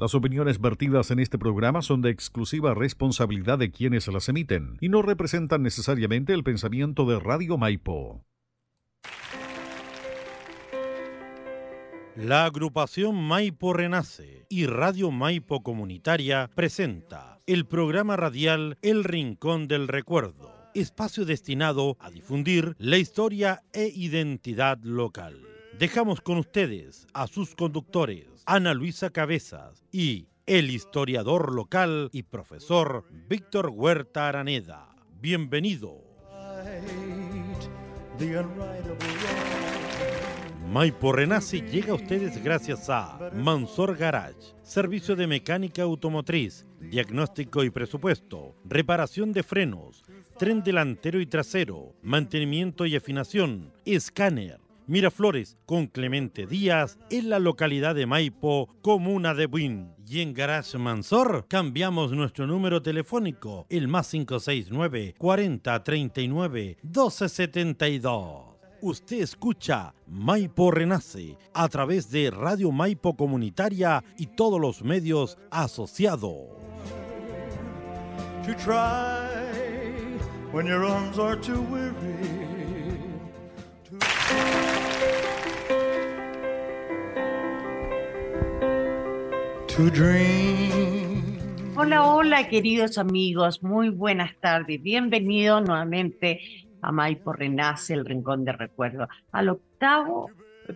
Las opiniones vertidas en este programa son de exclusiva responsabilidad de quienes las emiten y no representan necesariamente el pensamiento de Radio Maipo. La agrupación Maipo Renace y Radio Maipo Comunitaria presenta el programa radial El Rincón del Recuerdo, espacio destinado a difundir la historia e identidad local. Dejamos con ustedes a sus conductores, Ana Luisa Cabezas y el historiador local y profesor Víctor Huerta Araneda. Bienvenido. Maipo Renace llega a ustedes gracias a Mansor Garage, servicio de mecánica automotriz, diagnóstico y presupuesto, reparación de frenos, tren delantero y trasero, mantenimiento y afinación, escáner Miraflores con Clemente Díaz en la localidad de Maipo, comuna de Buin. Y en Garage Mansor cambiamos nuestro número telefónico, el más 569 40 39 1272. Usted escucha Maipo Renace a través de Radio Maipo Comunitaria y todos los medios asociados. Hola, hola, queridos amigos, muy buenas tardes. Bienvenidos nuevamente a Maipo Renace, el Rincón de Recuerdo, al octavo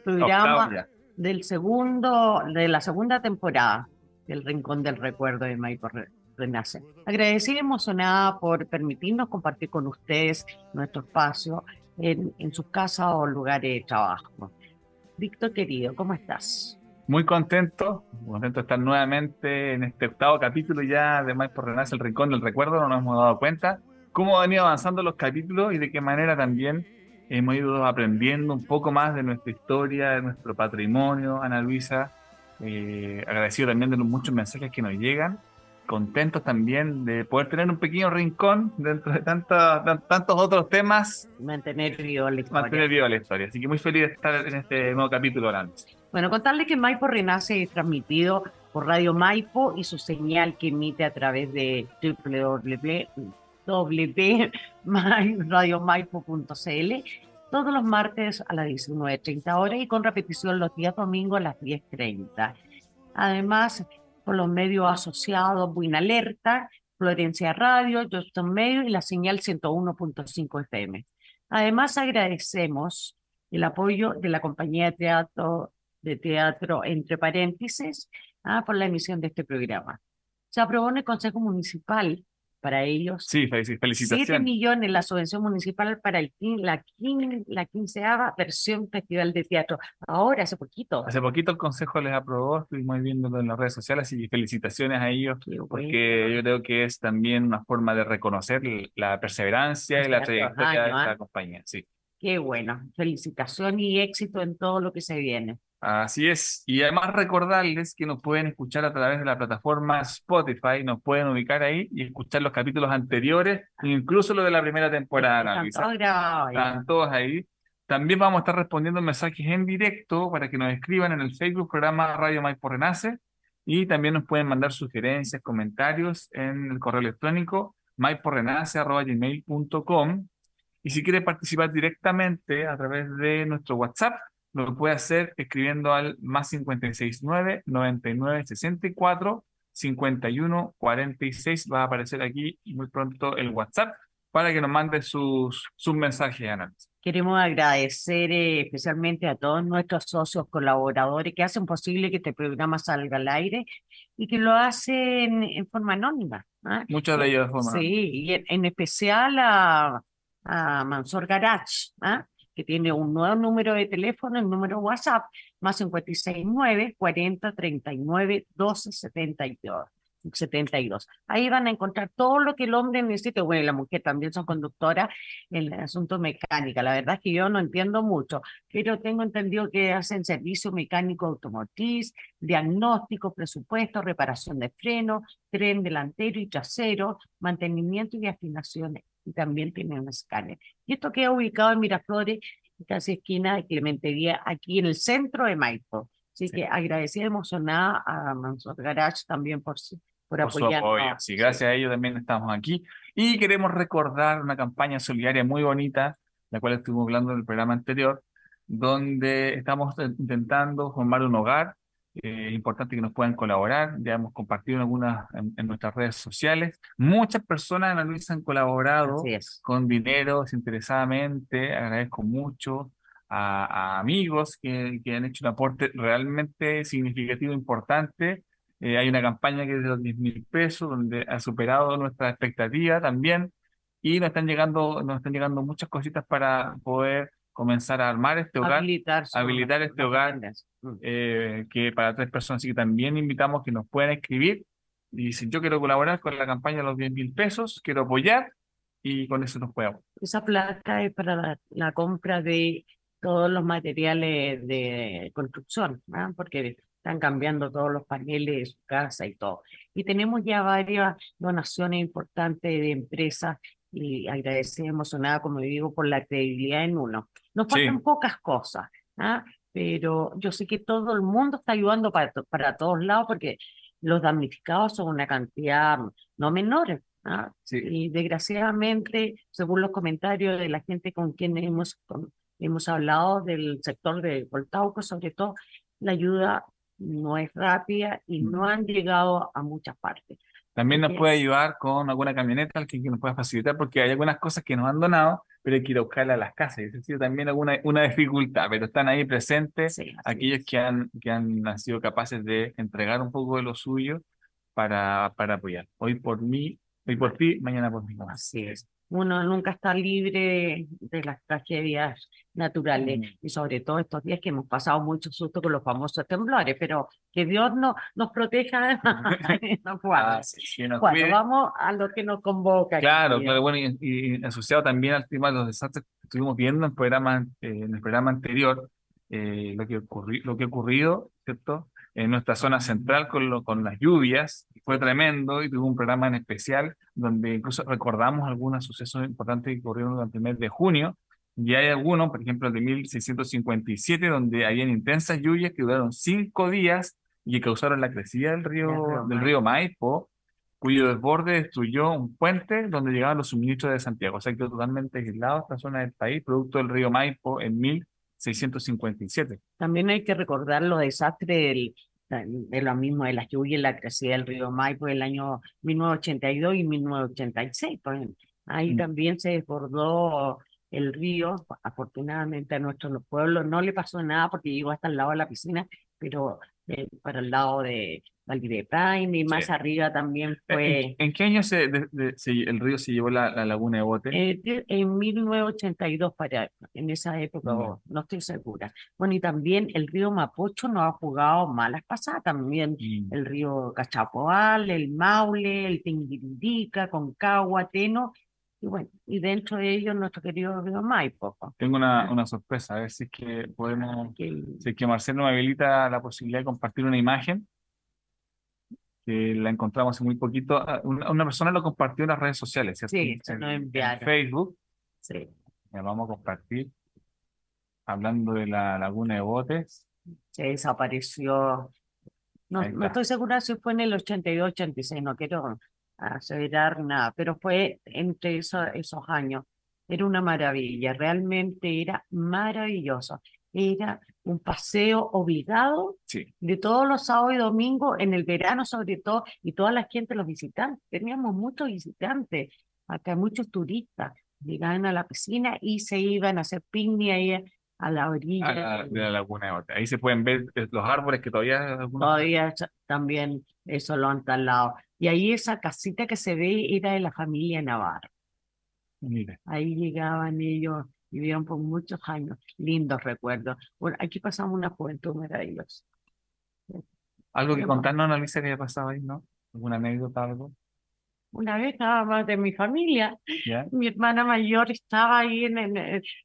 programa del segundo, de la segunda temporada del Rincón del Recuerdo de Maipo Renace. Agradecida y emocionada por permitirnos compartir con ustedes nuestro espacio en, en sus casas o lugares de trabajo. Víctor, querido, ¿cómo estás? Muy contento, contento de estar nuevamente en este octavo capítulo ya de Más por Renace, el Rincón del Recuerdo, no nos hemos dado cuenta cómo han ido avanzando los capítulos y de qué manera también hemos ido aprendiendo un poco más de nuestra historia, de nuestro patrimonio, Ana Luisa, eh, agradecido también de los muchos mensajes que nos llegan, contentos también de poder tener un pequeño rincón dentro de tantos, tantos otros temas. Mantener viva la historia. Mantener viva la historia. Así que muy feliz de estar en este nuevo capítulo, Ana. Bueno, contarle que Maipo Renace es transmitido por Radio Maipo y su señal que emite a través de www.radiomaipo.cl todos los martes a las 19.30 horas y con repetición los días domingos a las 10.30. Además, por los medios asociados, Buena Alerta, Florencia Radio, Justin Medio y la señal 101.5 FM. Además, agradecemos el apoyo de la compañía de teatro de teatro, entre paréntesis, ah, por la emisión de este programa. Se aprobó en el Consejo Municipal para ellos. Sí, felicitaciones. 7 millones la subvención municipal para el, la, la quinceava versión Festival de Teatro. Ahora, hace poquito. Hace poquito el Consejo les aprobó, estuvimos viéndolo en las redes sociales y felicitaciones a ellos, porque yo creo que es también una forma de reconocer la perseverancia y la trayectoria de esta ¿ah? compañía. Sí. Qué bueno, felicitación y éxito en todo lo que se viene. Así es. Y además recordarles que nos pueden escuchar a través de la plataforma Spotify, nos pueden ubicar ahí y escuchar los capítulos anteriores, incluso los de la primera temporada. Están todos ahí. También vamos a estar respondiendo mensajes en directo para que nos escriban en el Facebook programa Radio Maipo Renace y también nos pueden mandar sugerencias, comentarios en el correo electrónico maiporenace.gmail.com y si quiere participar directamente a través de nuestro WhatsApp, lo puede hacer escribiendo al más 569 99 64 51 46. Va a aparecer aquí muy pronto el WhatsApp para que nos mande sus, sus mensajes, Ana. Queremos agradecer eh, especialmente a todos nuestros socios colaboradores que hacen posible que este programa salga al aire y que lo hacen en forma anónima. ¿ah? Muchos de ellos de forma Sí, y en, especial a, a Mansor Garach, ¿ah? que tiene un nuevo número de teléfono, el número WhatsApp, más 569 40 39 12 72. 72. Ahí van a encontrar todo lo que el hombre necesita. Bueno, la mujer también son conductoras en el asunto mecánica. La verdad es que yo no entiendo mucho, pero tengo entendido que hacen servicio mecánico automotriz, diagnóstico, presupuesto, reparación de frenos, tren delantero y trasero, mantenimiento y afinaciones y también tiene un escáner. Y esto queda ubicado en Miraflores, casi esquina de Clementería, aquí en el centro de Maipo. Así que agradecida, emocionada a Mansor Garage también por, por, por su apoyarnos. apoyo. Sí, gracias a ellos también estamos aquí. Y queremos recordar una campaña solidaria muy bonita, la cual estuvimos hablando en el programa anterior, donde estamos intentando formar un hogar. Eh, importante que nos puedan colaborar. Ya hemos compartido algunas en, en nuestras redes sociales. Muchas personas, Ana Luisa, han colaborado con dinero desinteresadamente. Agradezco mucho a, a amigos que, que han hecho un aporte realmente significativo, importante. Eh, hay una campaña que es de los 10 mil pesos, donde ha superado nuestra expectativa también. Y nos están llegando, nos están llegando muchas cositas para poder comenzar a armar este hogar, Habilitar, habilitar este hogar. Mm. eh, que para tres personas. Así que también invitamos que nos puedan escribir. Y si yo quiero colaborar con la campaña de los 10 mil pesos, quiero apoyar y con eso nos podemos. Esa plata es para la, la compra de todos los materiales de construcción, ¿ah? porque están cambiando todos los paneles de su casa y todo. Y tenemos ya varias donaciones importantes de empresas y agradecida, emocionada, como digo, por la credibilidad en uno. Nos Sí. faltan pocas cosas, ¿ah? pero yo sé que todo el mundo está ayudando para, para todos lados porque los damnificados son una cantidad no menor. ¿ah? Sí. Y desgraciadamente, según los comentarios de la gente con quien hemos, con- hemos hablado del sector de Coltauco, sobre todo, la ayuda no es rápida y Mm. no han llegado a muchas partes. También nos puede ayudar con alguna camioneta al que, que nos pueda facilitar, porque hay algunas cosas que nos han donado, pero hay que ir a buscarlas a las casas. Eso ha sido también alguna, una dificultad, pero están ahí presentes Sí, aquellos es. que han, que han sido capaces de entregar un poco de lo suyo para, para apoyar. Hoy por mí, hoy por ti, mañana por mí. Así es. Uno nunca está libre de las tragedias naturales Mm. y sobre todo estos días que hemos pasado mucho susto con los famosos temblores, pero que Dios no, nos proteja. no. Ah, sí, nos cuide. vamos a lo que nos convoca. Claro, querida. claro, bueno, y, y asociado también al tema de los desastres que estuvimos viendo en el programa, eh, en el programa anterior, eh, lo que ocurri- lo que ha ocurrido, ¿cierto? En nuestra zona central con, lo, con las lluvias, fue tremendo y tuvo un programa en especial donde incluso recordamos algunos sucesos importantes que ocurrieron durante el mes de junio. Y hay algunos, por ejemplo, el de 1657, donde habían intensas lluvias que duraron cinco días y que causaron la crecida del río, río del río Maipo, cuyo desborde destruyó un puente donde llegaban los suministros de Santiago. O sea, quedó totalmente aislado esta zona del país, producto del río Maipo en 1657. También hay que recordar los desastres del, de lo mismo de las lluvias y la crecida del río Maipo del año 1982 y 1986. Pues, ahí Mm. también se desbordó el río. Afortunadamente a nuestro pueblo no le pasó nada porque llegó hasta el lado de la piscina, pero eh, para el lado de Valdirepaine y más Sí. arriba también ¿En, fue en qué año se, de- de- se- el río se llevó la, la laguna de Bote? eh, en 1982 para en esa época, Ya. o no estoy segura. Bueno, y también el río Mapocho nos ha jugado malas pasadas, también Mm. el río Cachapoal, el Maule, el Tinguiririca, Concagua, Teno, y bueno, y dentro de ellos nuestro querido río Maipo, po, Tengo una, una sorpresa, a ver si es que podemos, el- si es que Marcelo me habilita la posibilidad de compartir una imagen, que la encontramos hace muy poquito. Ah, Una, una persona lo compartió en las redes sociales, ¿cierto? Sí, se En-. Facebook. sí, Ya vamos a compartir, hablando de la laguna de Botes. se desapareció. No, no estoy segura si fue en el 82, 86, no quiero aseverar nada, pero fue entre eso- esos años. Era una maravilla, realmente era maravilloso. Era un paseo obligado Sí, de todos los sábados y domingos, en el verano sobre todo, y toda la gente, los visitantes. Teníamos muchos visitantes, acá muchos turistas, llegaban a la piscina y se iban a hacer picnic ahí a la orilla. a la- de la laguna de. Ahí se pueden ver eh, los árboles que todavía Todavía también eso lo han talado. Y ahí esa casita que se ve era de la familia Navarro. Mire, Ahí llegaban ellos, vivieron por muchos años. Lindos recuerdos. Bueno, aquí pasamos una juventud maravillosa. algo que contarnos, Ana Luisa, que haya pasado ahí, ¿no? ¿Alguna anécdota, algo? Una vez más de mi familia, mi hermana mayor estaba ahí en, en-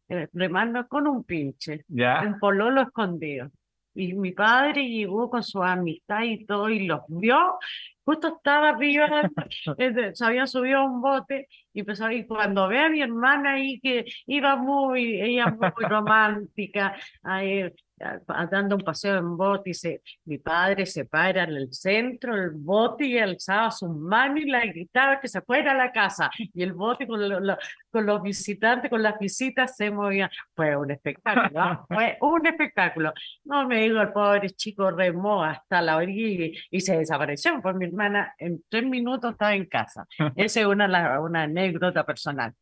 en- remando con un pinche, ¿Ya? un pololo escondido. Y mi padre llegó con su amistad y todo y los vio. Justo estaba arriba, se había subido a un bote y a ir. Cuando ve a mi hermana ahí que iba muy, ella muy romántica, ahí, dando un paseo en bote y se, mi padre se para en el centro del bote y alzaba sus manos y le gritaba que se fuera a la casa y el bote con, lo- lo- con los visitantes, con las visitas se movía. Fue un espectáculo, ¿ah? fue un espectáculo. No me digo, el pobre chico remó hasta la orilla y, y se desapareció, pues mi hermana en tres minutos estaba en casa. Esa es una, la- una anécdota personal.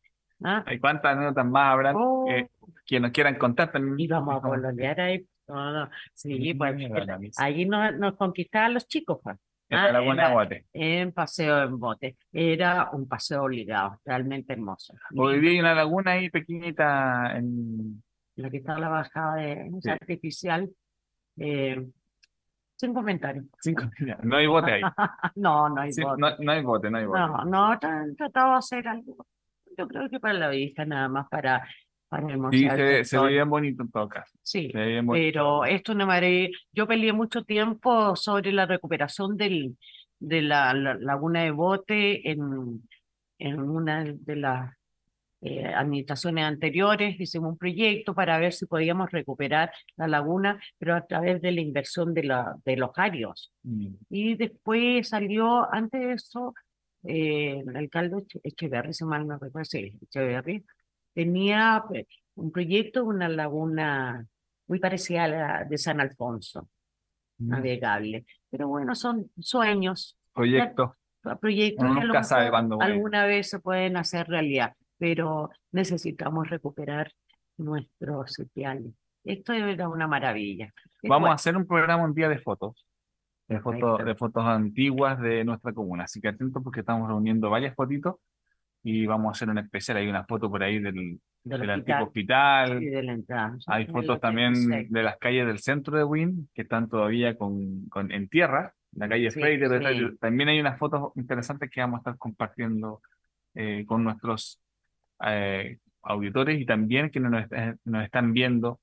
¿Ah? ¿Hay cuántas anécdotas más habrán Oh. eh, que nos quieran contar también? Íbamos a pololear ahí. no, no, Sí, pues la allí nos, nos conquistaban los chicos, pues, En Ah, la Laguna era- de Guate. en paseo en bote. Era un paseo obligado, realmente hermoso. Hoy día hay una laguna ahí pequeñita en... Lo que está la bajada de Sí. artificial, eh, sin comentarios. No hay bote ahí. No, no hay Sí, bote. no, no hay bote, no hay bote. No, no, tra- trataba de hacer algo. Yo creo que para la vista, nada más para, para Sí, se, se ve bien bonito en todo caso. Sí. Pero esto es una maravilla. Yo peleé mucho tiempo sobre la recuperación del, de la, la- laguna de Bote en, en una de las eh, administraciones anteriores. Hicimos un proyecto para ver si podíamos recuperar la laguna, pero a través de la inversión de, la, de los arios. Mm. Y después salió, antes de eso, eh, el alcalde Eche- Echeverri, si mal no recuerdo, sí, Echeverri, tenía eh, un proyecto, una laguna muy parecida a la de San Alfonso, Mm. navegable. Pero bueno, son sueños, Proyecto. proyectos Uno que nunca sabe cuándo alguna vez se pueden hacer realidad, pero necesitamos recuperar nuestros sitiales. Esto era una maravilla. Vamos a hacer un programa un día de fotos, de fotos, Perfecto. de fotos antiguas de nuestra comuna. Así que atentos porque estamos reuniendo varias fotitos y vamos a hacer un especial. Hay una foto por ahí del, del del antiguo hospital hospital. de la entrada. Hay fotos también 86. de las calles del centro de Wynn que están todavía con, con, en tierra. La calle Sí, Freire. sí. También hay unas fotos interesantes que vamos a estar compartiendo eh, con nuestros eh, auditores y también que nos, est- nos están viendo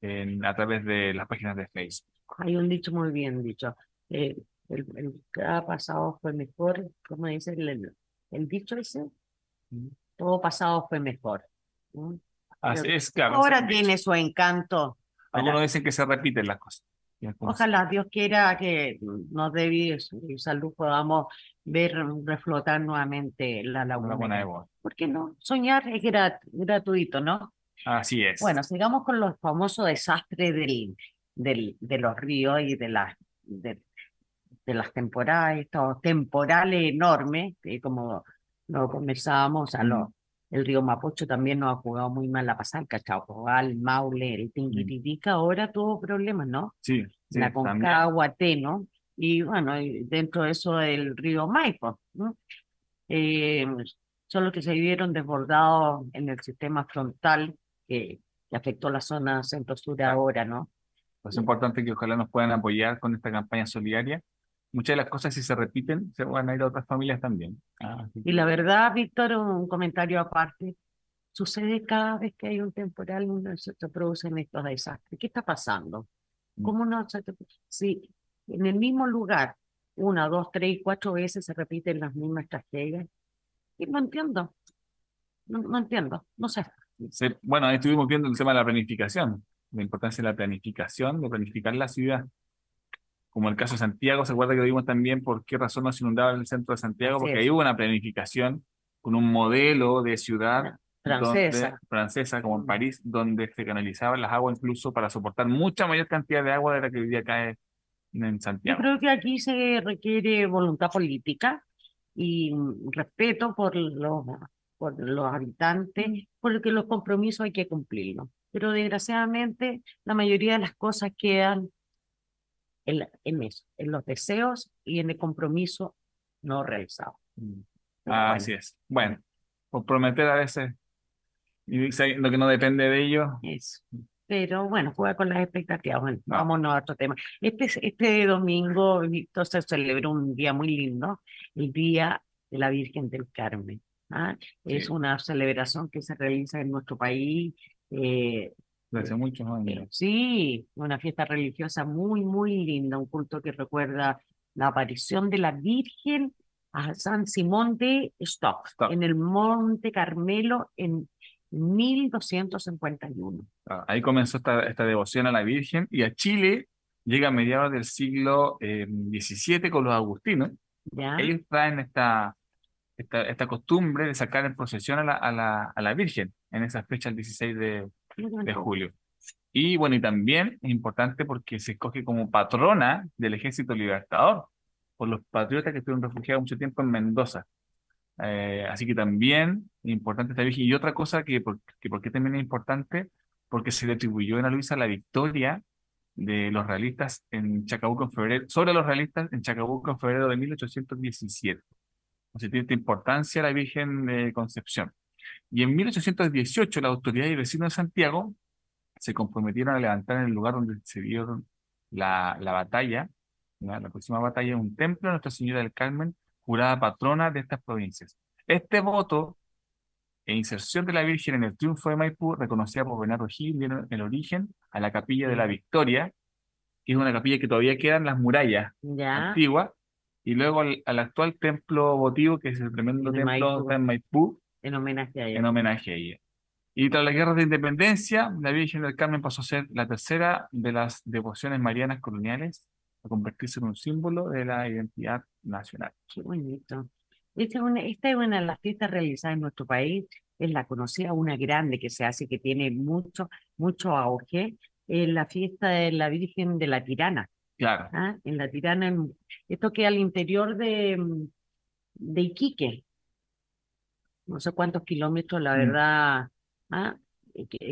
en- a través de las páginas de Facebook. Hay un dicho muy bien dicho. Eh, el, el pasado fue mejor, como dice el, el, dicho ese, todo pasado fue mejor. ¿no? Así es, claro. Ahora tiene su encanto. Algunos dicen que se repiten las cosas. Ojalá Dios quiera que nos dé vida y salud podamos ver reflotar nuevamente la laguna. de. ¿Por qué no? Soñar es grat- gratuito, ¿no? Así es. Bueno, sigamos con los famosos desastres del, del, de los ríos y de las, de, de las temporadas, estos temporales enormes, que como lo conversábamos, a el río Mapocho también nos ha jugado muy mal la Cachapoal, el Maule, el Tinguiririca, ahora tuvo problemas, ¿no? sí, sí, la. Concagua, Teno, y bueno, y dentro de eso el río Maipo, ¿no? Eh, son los que se vieron desbordados en el sistema frontal que, que afectó la zona centro-sur ahora, ¿no? Es importante que ojalá nos puedan apoyar con esta campaña solidaria. Muchas de las cosas, si se repiten, se van a ir a otras familias también. Ah, Y la verdad, Víctor, un comentario aparte, sucede cada vez que hay un temporal, uno se, producen estos desastres. ¿Qué está pasando? Mm. ¿Cómo no se te- Si en el mismo lugar, una, dos, tres, cuatro veces se repiten las mismas tragedias, y no entiendo, no, no entiendo, no sé. se- bueno, ahí estuvimos viendo el tema de la planificación, la importancia de la planificación, de planificar la ciudad. Como el caso de Santiago, ¿se acuerda que vimos también por qué razón no se inundaba el centro de Santiago? Porque ahí hubo una planificación con un modelo de ciudad Francesa. donde- francesa, como en París, donde se canalizaban las aguas incluso para soportar mucha mayor cantidad de agua de la que hoy día cae en Yo Santiago. creo que aquí se requiere voluntad política y mm, respeto por los, por los habitantes, porque los compromisos hay que cumplirlos. Pero desgraciadamente la mayoría de las cosas quedan en, en eso, en los deseos y en el compromiso no realizado. Pero Así es. Bueno, por prometer a veces y sabiendo que no depende de ellos, Eso. Pero bueno, juega con las expectativas. Bueno, No. vámonos a otro tema. Este, este domingo, Víctor, se celebró un día muy lindo, el Día de la Virgen del Carmen. ¿ah? Es Sí. una celebración que se realiza en nuestro país. eh, hace muchos años. sí, una fiesta religiosa muy, muy linda, un culto que recuerda la aparición de la Virgen a San Simón de Stock, Stock. en el Monte Carmelo, en, 1251. Ah, Ahí comenzó esta, esta devoción a la Virgen y a Chile llega a mediados del siglo eh, XVII con los agustinos. ¿Ya? Ellos traen esta, esta, esta costumbre de sacar en procesión a la, a la, a la Virgen en esa fecha, el 16 de, de julio. Y bueno, y también es importante porque se escoge como patrona del Ejército Libertador por los patriotas que estuvieron refugiados mucho tiempo en Mendoza. Eh, así que también es importante esta Virgen. Y otra cosa que, por, que por qué también es importante, porque se le atribuyó en Ana Luisa la victoria de los realistas en Chacabuco en febrero, sobre los realistas en Chacabuco en febrero de 1817. Así tiene esta importancia la Virgen de Concepción. Y en 1818 la autoridad y vecinos de Santiago se comprometieron a levantar en el lugar donde se dio la, la batalla, la, la próxima batalla, un templo de Nuestra Señora del Carmen, jurada patrona de estas provincias. Este voto e inserción de la Virgen en el triunfo de Maipú, reconocida por Bernardo Gil, dieron el origen a la Capilla de la Victoria, que es una capilla que todavía queda en las murallas ¿Ya? antiguas, y luego al, al actual templo votivo, que es el tremendo De templo Maipú. en Maipú, En homenaje a ella. en homenaje a ella. Y tras las guerras de independencia, la Virgen del Carmen pasó a ser la tercera de las devociones marianas coloniales a convertirse en un símbolo de la identidad nacional. Qué bonito. Esta es una, esta es una de las fiestas realizadas en nuestro país, es la conocida, una grande que se hace, que tiene mucho, mucho auge, es la fiesta de la Virgen de la Tirana. Claro, ¿ah? En la Tirana, en- esto queda al interior de, de Iquique. No sé cuántos kilómetros, la Mm. verdad, ¿ah?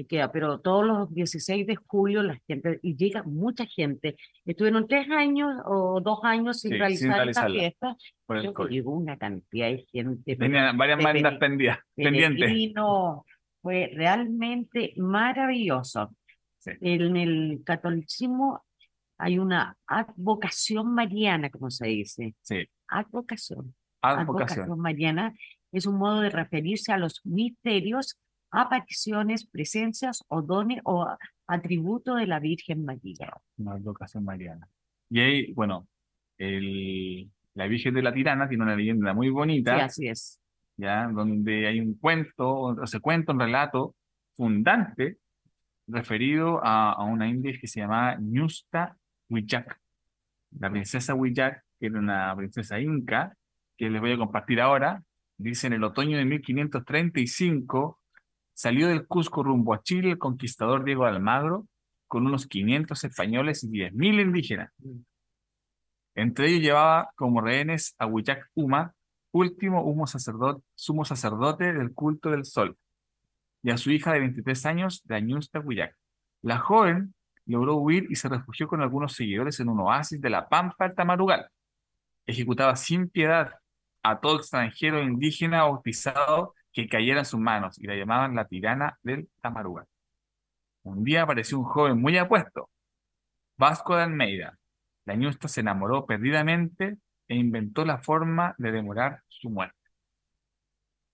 Queda, pero todos los 16 de julio la gente, y llega mucha gente. Estuvieron tres años o dos años sin Sí, realizar esta fiesta. llegó una cantidad de gente, Tenían varias pendidas, pendientes. fue realmente maravilloso. Sí. En el catolicismo hay una advocación mariana, como se dice. Sí, Advocación. advocación. Advocación mariana es un modo de referirse a los misterios, apariciones, presencias o dones o atributos de la Virgen María. Una advocación mariana. Y ahí, bueno, el, la Virgen de la Tirana tiene una leyenda muy Sí, bonita, así es. ¿ya? Donde hay un cuento, o se cuenta un relato fundante referido a, a una india que se llamaba Ñusta Huichac. La princesa Huichac, que era una princesa inca, que les voy a compartir ahora, dice en el otoño de 1535, salió del Cusco rumbo a Chile el conquistador Diego Almagro con unos 500 españoles y 10.000 indígenas. Entre ellos llevaba como rehenes a Huichac Uma, último sumo sacerdote del culto del sol, y a su hija de 23 años, de Huillac. La joven logró huir y se refugió con algunos seguidores en un oasis de la Pampa Tamarugal. Ejecutaba sin piedad a todo extranjero indígena bautizado que cayera en sus manos y la llamaban la tirana del Tamarugal. Un día apareció un joven muy apuesto, Vasco de Almeida. La ñusta se enamoró perdidamente e inventó la forma de demorar su muerte.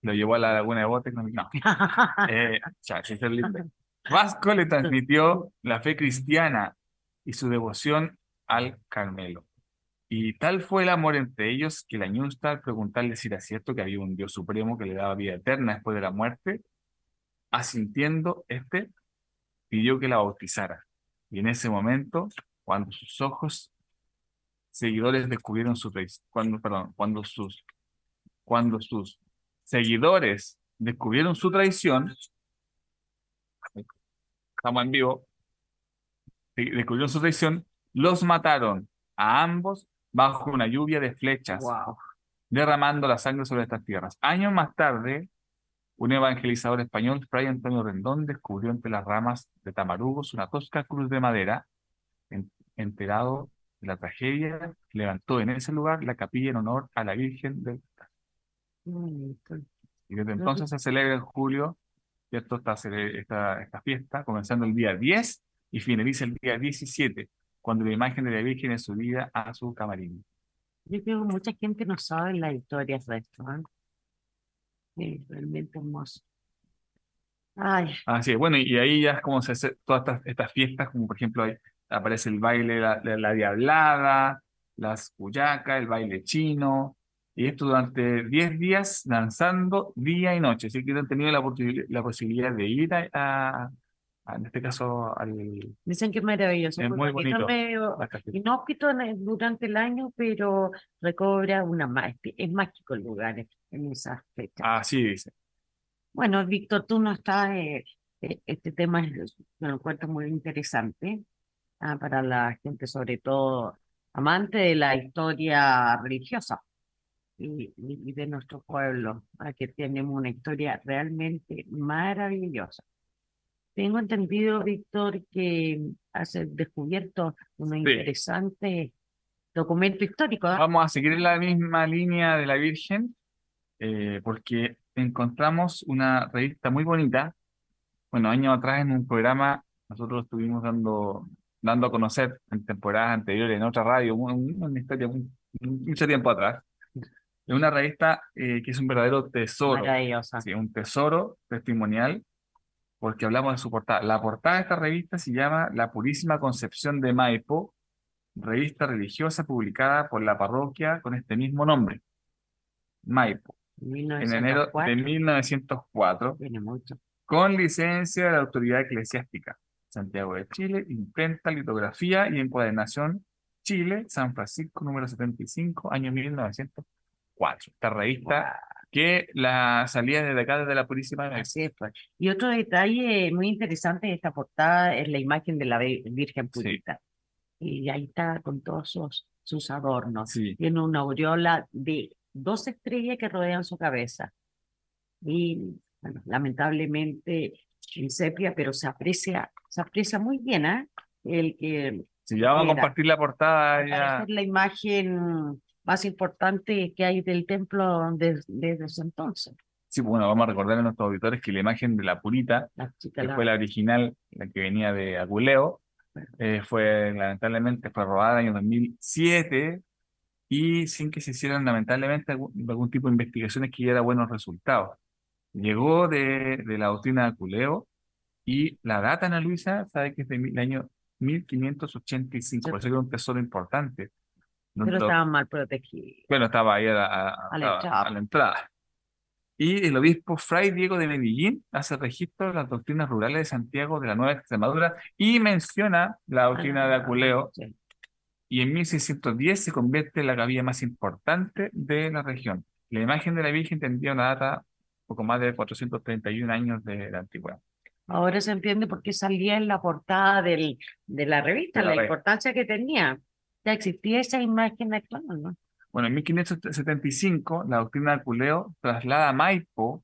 Lo llevó a la laguna de bote con... No. Eh, ya, ese es el lindo. Vasco le transmitió la fe cristiana y su devoción al Carmelo. Y tal fue el amor entre ellos que la ñusta, al preguntarle si era cierto que había un Dios supremo que le daba vida eterna después de la muerte, asintiendo, este pidió que la bautizara. Y en ese momento, cuando sus ojos seguidores descubrieron su cuando, perdón, cuando sus, cuando sus seguidores descubrieron su traición, estamos en vivo, de- descubrieron su traición, los mataron a ambos bajo una lluvia de flechas, Wow. derramando la sangre sobre estas tierras. Años más tarde, un evangelizador español, Fray Antonio Rendón, descubrió entre las ramas de tamarugos una tosca cruz de madera. En- enterado de la tragedia, levantó en ese lugar la capilla en honor a la Virgen del. Y desde entonces se celebra en julio, ¿cierto? Esta, esta, esta fiesta, comenzando el día 10 y finaliza el día 17, cuando la imagen de la Virgen es subida a su camarín. Yo creo que mucha gente no sabe las historias de esto, ¿eh? Sí, realmente hermoso. Ay, Así es, bueno, y, ahí ya es como se hace todas estas, estas fiestas, como por ejemplo ahí aparece el baile de la, de la diablada, las cuyacas, el baile chino, Y esto durante 10 días lanzando día y noche. Así que han tenido la, la posibilidad de ir a, en este caso al... Dicen que es maravilloso. Es muy bonito. Inhóspito durante el año, pero recobra una más, es mágico el lugar en esas fechas. Así dice. Bueno, Víctor, tú no estás, eh, eh, este tema es, me lo encuentro muy interesante ah, para la gente, sobre todo amante de la historia religiosa y, de nuestro pueblo, que tenemos una historia realmente maravillosa. Tengo entendido, Víctor, que has descubierto un interesante documento histórico. ¿ah? Vamos a seguir la misma línea de la Virgen, eh, porque encontramos una revista muy bonita. Bueno, años atrás en un programa nosotros estuvimos dando, dando a conocer en temporadas anteriores en otra radio, una historia mucho tiempo atrás. Es una revista eh, que es un verdadero tesoro. Sí, un tesoro testimonial, porque hablamos de su portada. La portada de esta revista se llama La Purísima Concepción de Maipo, revista religiosa publicada por la parroquia con este mismo nombre, Maipo en enero de 1904, con licencia de la autoridad eclesiástica. Santiago de Chile, imprenta, litografía y encuadernación, Chile, San Francisco, número 75, año 1904. Esta revista que la salía desde acá, desde la Purísima. Así pues. Y otro detalle muy interesante de esta portada es la imagen de la Virgen Purita. Y ahí está con todos sus, sus adornos. Tiene una aureola de dos estrellas que rodean su cabeza. Y bueno, lamentablemente en sepia, pero se aprecia, se aprecia muy bien, ¿eh? El que. Si ya vamos a compartir la portada. Ya... la imagen más importante que hay del templo desde ese entonces. Sí, bueno, vamos a recordar a nuestros auditores que la imagen de la Purita, que fue la original, la que venía de Aguleo, eh, fue lamentablemente fue robada en el año 2007 y sin que se hicieran lamentablemente algún, tipo de investigaciones que diera buenos resultados. Llegó de, de la doctrina de Culeo y la data, Ana Luisa, sabe que es del año 1585, por eso era un tesoro importante. Pero estaba mal protegido. Bueno, estaba ahí a la, entrada. Y el obispo Fray Diego de Medellín hace registro de las doctrinas rurales de Santiago de la Nueva Extremadura y menciona la doctrina de ah, Aculeo y en 1610 se convierte en la capilla más importante de la región. La imagen de la Virgen tendría una data poco más de 431 años de la antigüedad. Ahora se entiende por qué salía en la portada del, de la revista, la, importancia que tenía. Ya existía esa imagen actual, ¿no? Bueno, en 1575 la doctrina de Culeo traslada a Maipo,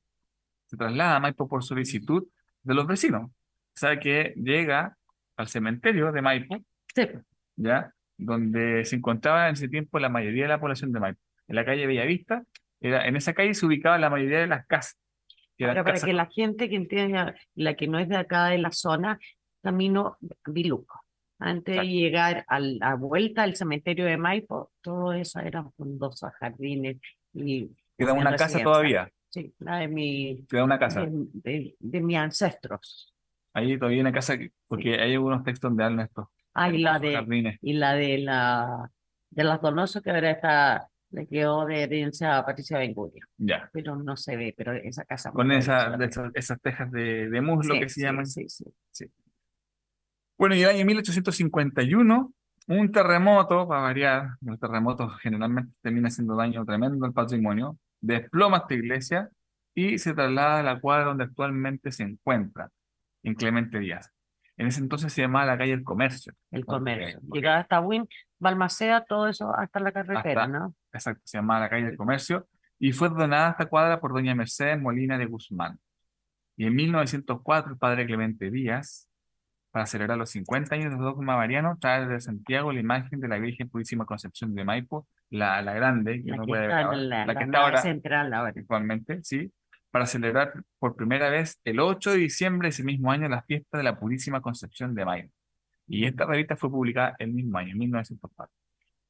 se traslada a Maipo por solicitud de los vecinos. O sea que llega al cementerio de Maipo, sí. ¿ya? donde se encontraba en ese tiempo la mayoría de la población de Maipo. En la calle Bellavista, era, en esa calle se ubicaba la mayoría de las casas. Ahora, para que la gente que entienda, la que no es de acá de la zona, camino Biluco. Antes de llegar a la vuelta al cementerio de Maipo, todo eso eran frondosos jardines. Y Queda una casa todavía. Sí, la de mi. Queda una casa. De, de, mis ancestros. Ahí todavía hay una casa, porque hay algunos textos donde hablan esto. Ah, y la de, y la de la de las Donoso que ahora está, le quedó de herencia a Patricia Benguria. Ya. Pero no se ve, pero esa casa. Con esa, esas, tejas de, de muslo que se llaman. Sí, sí, sí. Bueno, y el año 1851, un terremoto, para variar, los terremotos generalmente termina haciendo daño tremendo al patrimonio, desploma esta iglesia y se traslada a la cuadra donde actualmente se encuentra, en Clemente Díaz. En ese entonces se llamaba la calle El Comercio. El Comercio. Llegaba hasta Win, Balmaceda, todo eso hasta la carretera, ¿no? Exacto, se llamaba la calle El Comercio y fue donada esta cuadra por doña Mercedes Molina de Guzmán. Y en 1904 el padre Clemente Díaz, para celebrar los 50 años del dogma mariano, trae de Santiago la imagen de la Virgen Purísima Concepción de Maipo, la, la grande, que la que puede ver la, que está ahora, central ahora. Actualmente, sí, para celebrar por primera vez el 8 de diciembre de ese mismo año la fiesta de la Purísima Concepción de Mayo. Y esta revista fue publicada el mismo año, en 1904.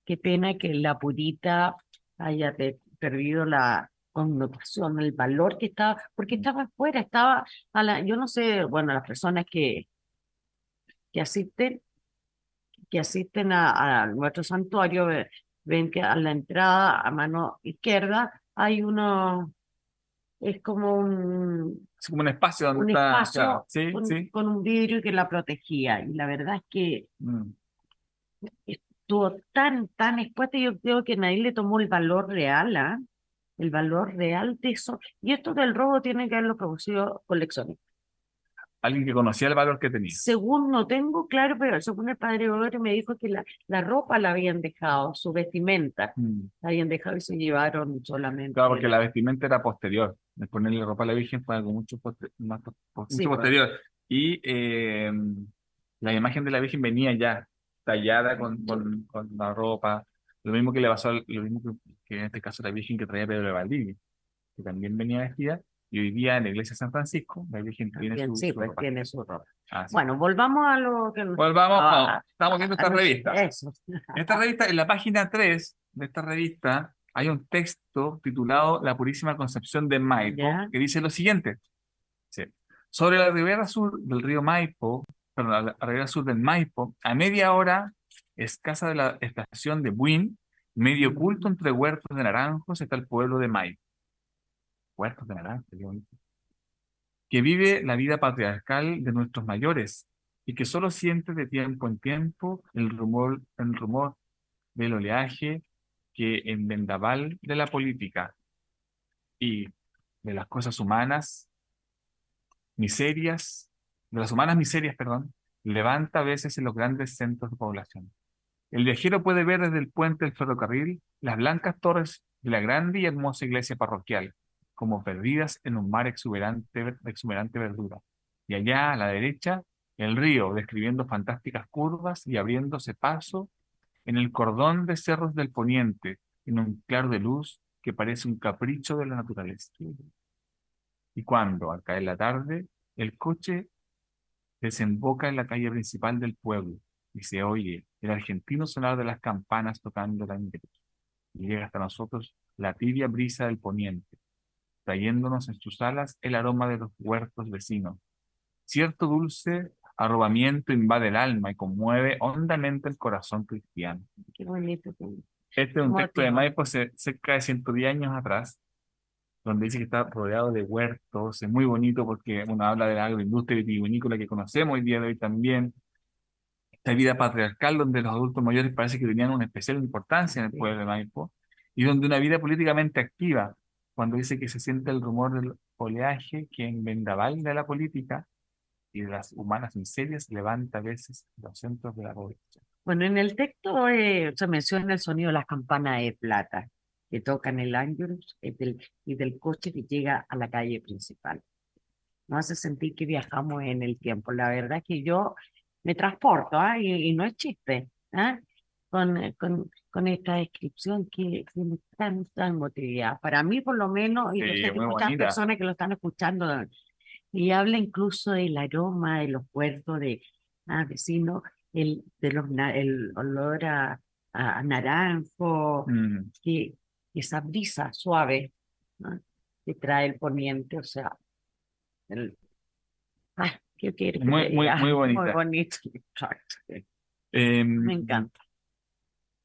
Qué pena que la Purita haya perdido la connotación, el valor que estaba, porque mm. estaba afuera, estaba a la, yo no sé, bueno, las personas que, que asisten, que asisten a, nuestro santuario, ven que a la entrada, a mano izquierda, hay uno, es como un, Es como un espacio donde un está. espacio claro, Sí, con, sí. con un vidrio que la protegía. Y la verdad es que Mm. estuvo tan, tan expuesta, yo creo que nadie le tomó el valor real, ¿ah? El valor real de eso. Y esto del robo tiene que haberlo producido coleccionistas. Alguien que conocía el valor que tenía. Según no tengo claro, pero según el padre Gregorio me dijo que la, la ropa la habían dejado, su vestimenta Mm. la habían dejado y se llevaron solamente. Claro, porque la vestimenta era posterior. El ponerle ropa a la Virgen fue algo mucho, poste- más mucho Sí, pues. posterior. Y eh, la imagen de la Virgen venía ya tallada con, con, con la ropa. Lo mismo que le pasó, lo mismo que, que en este caso la Virgen que traía Pedro de Valdivia, que también venía vestida. Y hoy día en la iglesia de San Francisco, la Virgen tiene También, su, sí, su pues ropa. tiene su ropa. Así. Bueno, volvamos a lo que Volvamos, a- no, estamos viendo a esta revista. Eso. En esta revista, en la página 3 de esta revista, hay un texto titulado La Purísima Concepción de Maipo, Ya. que dice lo siguiente. Sobre la ribera sur del río Maipo, perdón, la ribera sur del Maipo, a media hora escasa de la estación de Buin, medio oculto entre huertos de naranjos, está el pueblo de Maipo. Huertos de bonito. Que vive la vida patriarcal de nuestros mayores y que solo siente de tiempo en tiempo el rumor, el rumor del oleaje que en vendaval de la política y de las cosas humanas, miserias, de las humanas miserias, perdón, levanta a veces en los grandes centros de población. El viajero puede ver desde el puente del ferrocarril las blancas torres de la grande y hermosa iglesia parroquial, como perdidas en un mar exuberante exuberante verdura. Y allá a la derecha, el río, describiendo fantásticas curvas y abriéndose paso en el cordón de cerros del poniente, en un claro de luz que parece un capricho de la naturaleza. Y cuando, al caer la tarde, el coche desemboca en la calle principal del pueblo y se oye el argentino sonar de las campanas tocando la inglés. Y llega hasta nosotros la tibia brisa del poniente, trayéndonos en sus alas el aroma de los huertos vecinos. Cierto dulce arrobamiento invade el alma y conmueve hondamente el corazón cristiano. Qué bonito. Este es un texto de. Maipo ce- cerca de 110 años atrás, donde dice que está rodeado de huertos, es muy bonito porque uno habla de la agroindustria vitivinícola que conocemos hoy día de hoy también, esta vida patriarcal donde los adultos mayores parece que tenían una especial importancia en el pueblo de Maipo, y donde una vida políticamente activa, cuando dice que se siente el rumor del oleaje que en vendaval de la política y de las humanas miserias levanta a veces los centros de la población. Bueno, en el texto eh, se menciona el sonido de las campanas de plata que tocan el Ángelus y del, y del coche que llega a la calle principal. Nos hace sentir que viajamos en el tiempo. La verdad es que yo me transporto, ¿ah? Y, y no es chiste, ¿ah? Con, eh, con, con esta descripción que tiene tanta emotividad. Para mí, por lo menos, y Sí, que muchas bonita. personas que lo están escuchando, y habla incluso del aroma de los puertos de ah, vecinos, el, de los, el olor a, a naranjo, Mm. que esa brisa suave ¿no? que trae el poniente, o sea, el, ah, ¿qué quiere que Muy- muy- diga? muy bonita. Muy bonito, exacto. Em, Me encanta.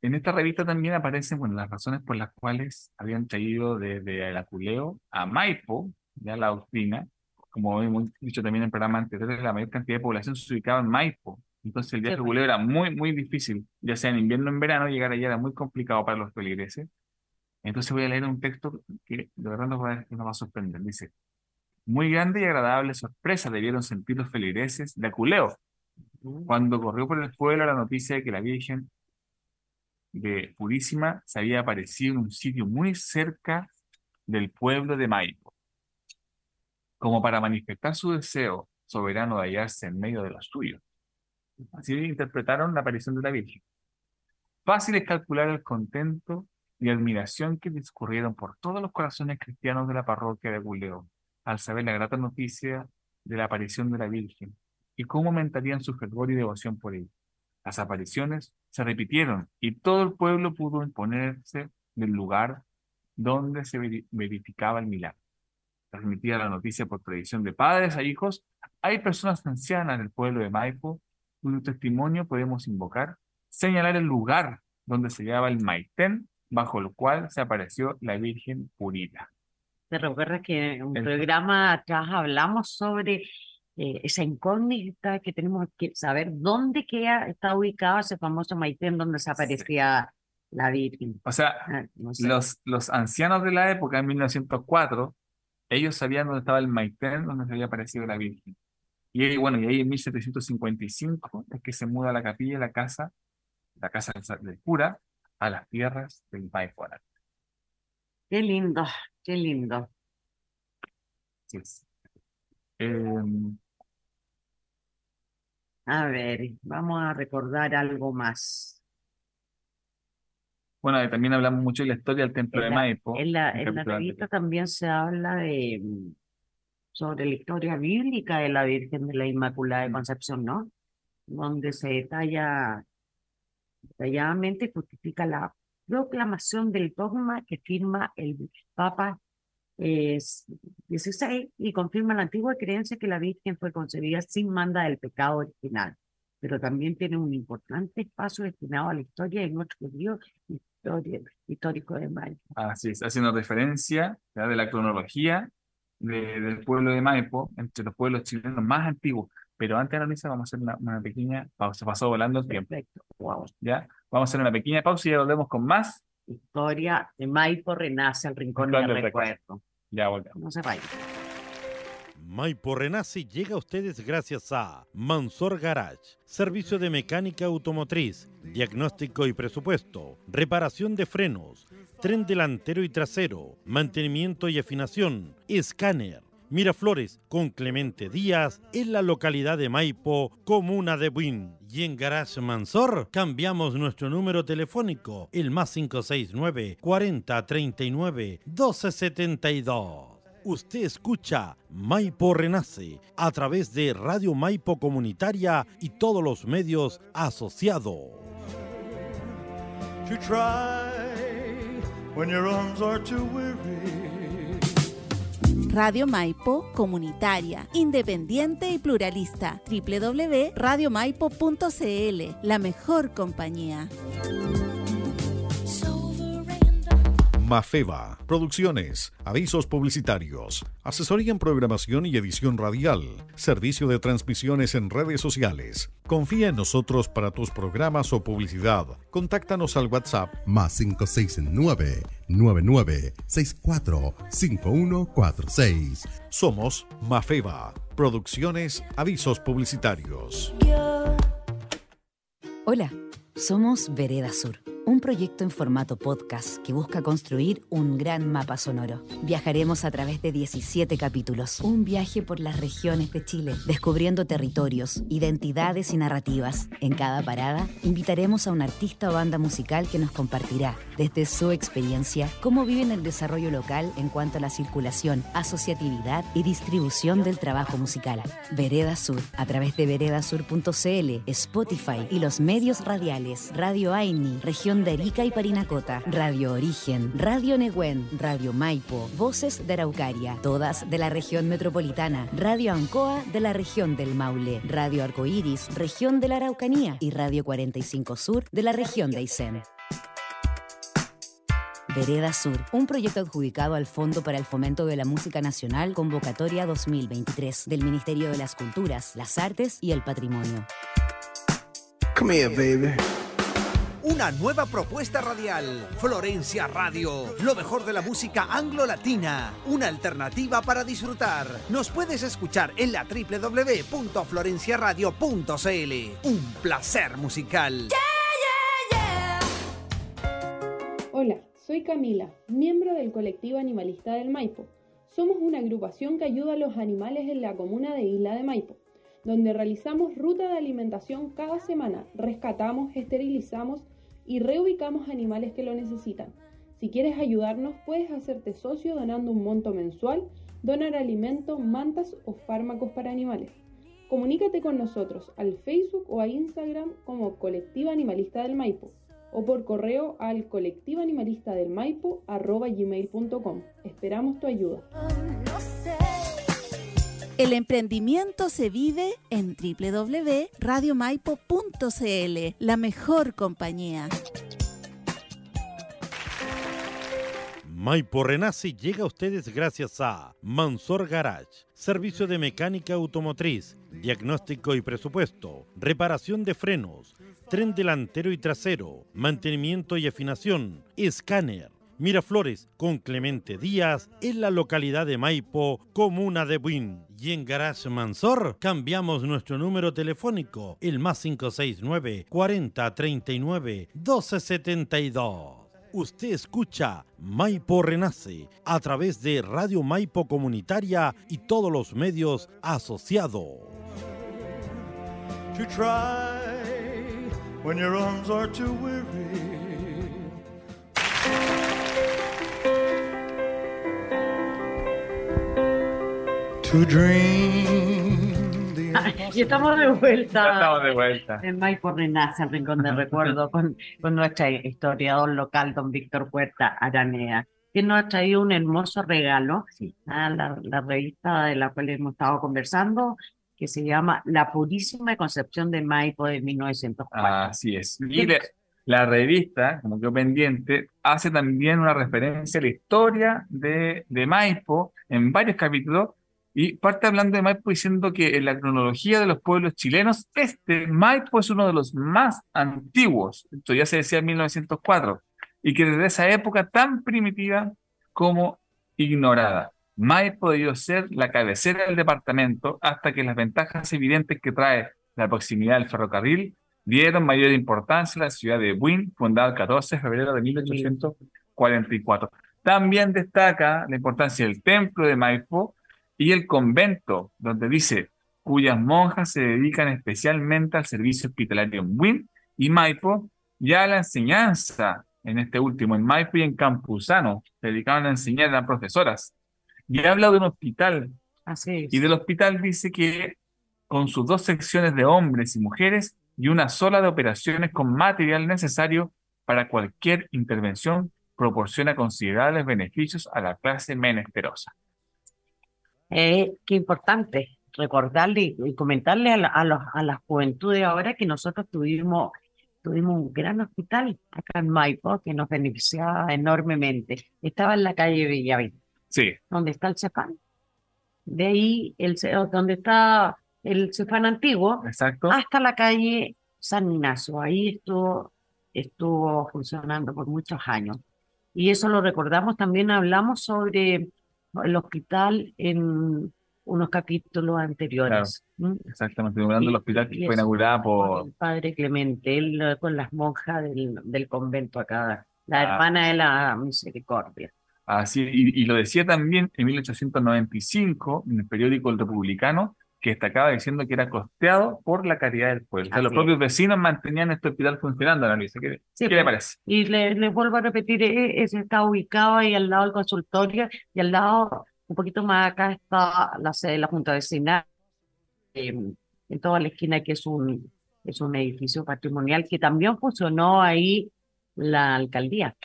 En esta revista también aparecen bueno, las razones por las cuales habían traído desde el Aculeo a Maipo, ya la doctrina, como hemos dicho también en el programa anterior, la mayor cantidad de población se ubicaba en Maipo. Entonces el viaje Sí, Aculeo era muy, muy difícil, ya sea en invierno o en verano, llegar allá era muy complicado para los feligreses. Entonces voy a leer un texto que de verdad nos va, a- nos va a sorprender. Dice, muy grande y agradable sorpresa debieron sentir los feligreses de Aculeo cuando corrió por el pueblo la noticia de que la Virgen de Purísima se había aparecido en un sitio muy cerca del pueblo de Maipo, como para manifestar su deseo soberano de hallarse en medio de los suyos. Así interpretaron la aparición de la Virgen. Fácil es calcular el contento y admiración que discurrieron por todos los corazones cristianos de la parroquia de Aguleo al saber la grata noticia de la aparición de la Virgen y cómo aumentarían su fervor y devoción por ella. Las apariciones se repitieron y todo el pueblo pudo imponerse del lugar donde se veri- verificaba el milagro. Transmitida la noticia por tradición de padres a hijos, hay personas ancianas del pueblo de Maipo cuyo testimonio podemos invocar, señalar el lugar donde se llama el Maitén, bajo el cual se apareció la Virgen Purita. Te recuerdas que en un programa atrás hablamos sobre eh, esa incógnita que tenemos que saber dónde queda, está ubicado ese famoso Maitén donde se aparecía la Virgen. O sea, ah, los, los ancianos de la época, en 1904, ellos sabían dónde estaba el Maitén, donde se había aparecido la Virgen. Y bueno, y ahí en 1755 es que se muda la capilla, la casa, la casa del cura, a las tierras del Maipo. Qué lindo, qué lindo. Sí. Em, a ver, vamos a recordar algo más. Bueno, también hablamos mucho de la historia del templo de Maipo. En la, en la revista también se habla de sobre la historia bíblica de la Virgen de la Inmaculada de mm. Concepción, ¿no? Donde se detalla detalladamente justifica la proclamación del dogma que firma el Papa es 16 y confirma la antigua creencia que la Virgen fue concebida sin manda del pecado original, pero también tiene un importante espacio destinado a la historia y nuestro periodo histórico de Maipo. Así es, haciendo referencia de la cronología del pueblo de Maipo, entre los pueblos chilenos más antiguos. Pero antes de misa vamos a hacer una, pequeña pausa. Pasó volando el tiempo. Perfecto. ¿Ya? Vamos a hacer una pequeña pausa y ya volvemos con más. Historia de Maipo renace el rincón del recuerdo. Ya volvemos. No se vayan. Maipo Renace llega a ustedes gracias a Mansor Garage, servicio de mecánica automotriz, diagnóstico y presupuesto, reparación de frenos, tren delantero y trasero, mantenimiento y afinación, escáner. Miraflores con Clemente Díaz en la localidad de Maipo, comuna de Buin. Y en Garage Mansor cambiamos nuestro número telefónico, el más 569 40 39 1272. Usted escucha Maipo Renace a través de Radio Maipo Comunitaria y todos los medios asociados. Radio Maipo Comunitaria, independiente y pluralista. www.radiomaipo.cl, la mejor compañía. Mafeva, producciones, avisos publicitarios, asesoría en programación y edición radial, servicio de transmisiones en redes sociales. Confía en nosotros para tus programas o publicidad. Contáctanos al WhatsApp más 569 9964 5146. Somos Mafeva, producciones, avisos publicitarios. Hola, somos Vereda Sur un proyecto en formato podcast que busca construir un gran mapa sonoro. Viajaremos a través de 17 capítulos, un viaje por las regiones de Chile, descubriendo territorios, identidades y narrativas. En cada parada, invitaremos a un artista o banda musical que nos compartirá, desde su experiencia, cómo viven el desarrollo local en cuanto a la circulación, asociatividad y distribución del trabajo musical. Vereda Sur, a través de veredasur.cl, Spotify y los medios radiales, Radio Aini, Región de Arica y Parinacota, Radio Origen, Radio Neguen, Radio Maipo, Voces de Araucaria, todas de la región metropolitana, Radio Ancoa de la región del Maule, Radio Arcoiris, región de la Araucanía y Radio 45 Sur de la región de Aysén. Vereda Sur, un proyecto adjudicado al Fondo para el Fomento de la Música Nacional Convocatoria 2023 del Ministerio de las Culturas, las Artes y el Patrimonio. Come here, baby una nueva propuesta radial. Florencia Radio, lo mejor de la música anglo-latina, una alternativa para disfrutar. Nos puedes escuchar en la www.florenciaradio.cl. Un placer musical. Hola, soy Camila, miembro del colectivo animalista del Maipo. Somos una agrupación que ayuda a los animales en la comuna de Isla de Maipo donde realizamos ruta de alimentación cada semana, rescatamos, esterilizamos y reubicamos animales que lo necesitan. Si quieres ayudarnos, puedes hacerte socio donando un monto mensual, donar alimento, mantas o fármacos para animales. Comunícate con nosotros al Facebook o a Instagram como Colectiva Animalista del Maipo o por correo al colectivoanimalista.del.maipo@gmail.com. Esperamos tu ayuda. El emprendimiento se vive en www.radiomaipo.cl, la mejor compañía. Maipo Renace llega a ustedes gracias a Mansor Garage, servicio de mecánica automotriz, diagnóstico y presupuesto, reparación de frenos, tren delantero y trasero, mantenimiento y afinación, escáner Miraflores con Clemente Díaz en la localidad de Maipo, comuna de Buin. Y en Garage Mansor cambiamos nuestro número telefónico, el más 569 40 39 1272. Usted escucha Maipo Renace a través de Radio Maipo Comunitaria y todos los medios asociados. to try when your arms are too weary. Y estamos de vuelta. Estamos de vuelta. En Maipo Renace, el rincón de recuerdo, con, con nuestro historiador local, don Víctor Puerta Aranea, que nos ha traído un hermoso regalo, a la, la revista de la cual hemos estado conversando, que se llama La Purísima Concepción de Maipo de 1904. Así es. Y le- la revista, como quedó pendiente, hace también una referencia a la historia de, de Maipo en varios capítulos y parte hablando de Maipo diciendo que en la cronología de los pueblos chilenos, este Maipo es uno de los más antiguos. Esto ya se decía en 1904 y que desde esa época tan primitiva como ignorada. Maipo debió ser la cabecera del departamento hasta que las ventajas evidentes que trae la proximidad del ferrocarril dieron mayor importancia a la ciudad de Buin, fundada el 14 de febrero de 1844. También destaca la importancia del templo de Maipo y el convento, donde dice, cuyas monjas se dedican especialmente al servicio hospitalario en Buin y Maipo, y a la enseñanza, en este último, en Maipo y en Campuzano, se dedicaban a enseñar, eran profesoras. Y habla de un hospital, Así es. y del hospital dice que con sus dos secciones de hombres y mujeres y una sola de operaciones con material necesario para cualquier intervención, proporciona considerables beneficios a la clase menesterosa. Eh, qué importante recordarle y, comentarle a la, a, los, a la juventud de ahora que nosotros tuvimos, tuvimos un gran hospital acá en Maipo que nos beneficiaba enormemente. Estaba en la calle Villavín, Sí, donde está el Cefán. De ahí, el, donde está el Cefán antiguo, exacto. hasta la calle San Ignacio. Ahí estuvo, estuvo funcionando por muchos años. Y eso lo recordamos, también hablamos sobre el hospital en unos capítulos anteriores. ¿m? Exactamente, hablando del hospital que fue inaugurada por... el padre Clemente, él con las monjas del, del convento acá, la Ah. hermana de la misericordia. Así, y, y lo decía también en 1895 en el periódico El Republicano, que destacaba diciendo que era costeado por la caridad del pueblo. O sea, los propios vecinos mantenían este hospital funcionando, Ana Luisa. ¿Qué, Sí, qué le pues. parece? Y le- les vuelvo a repetir, e- ese está ubicado ahí al lado del consultorio y al lado, un poquito más acá, está la sede de la Junta Vecinal, eh, en toda la esquina, que es un, es un edificio patrimonial que también funcionó ahí la alcaldía.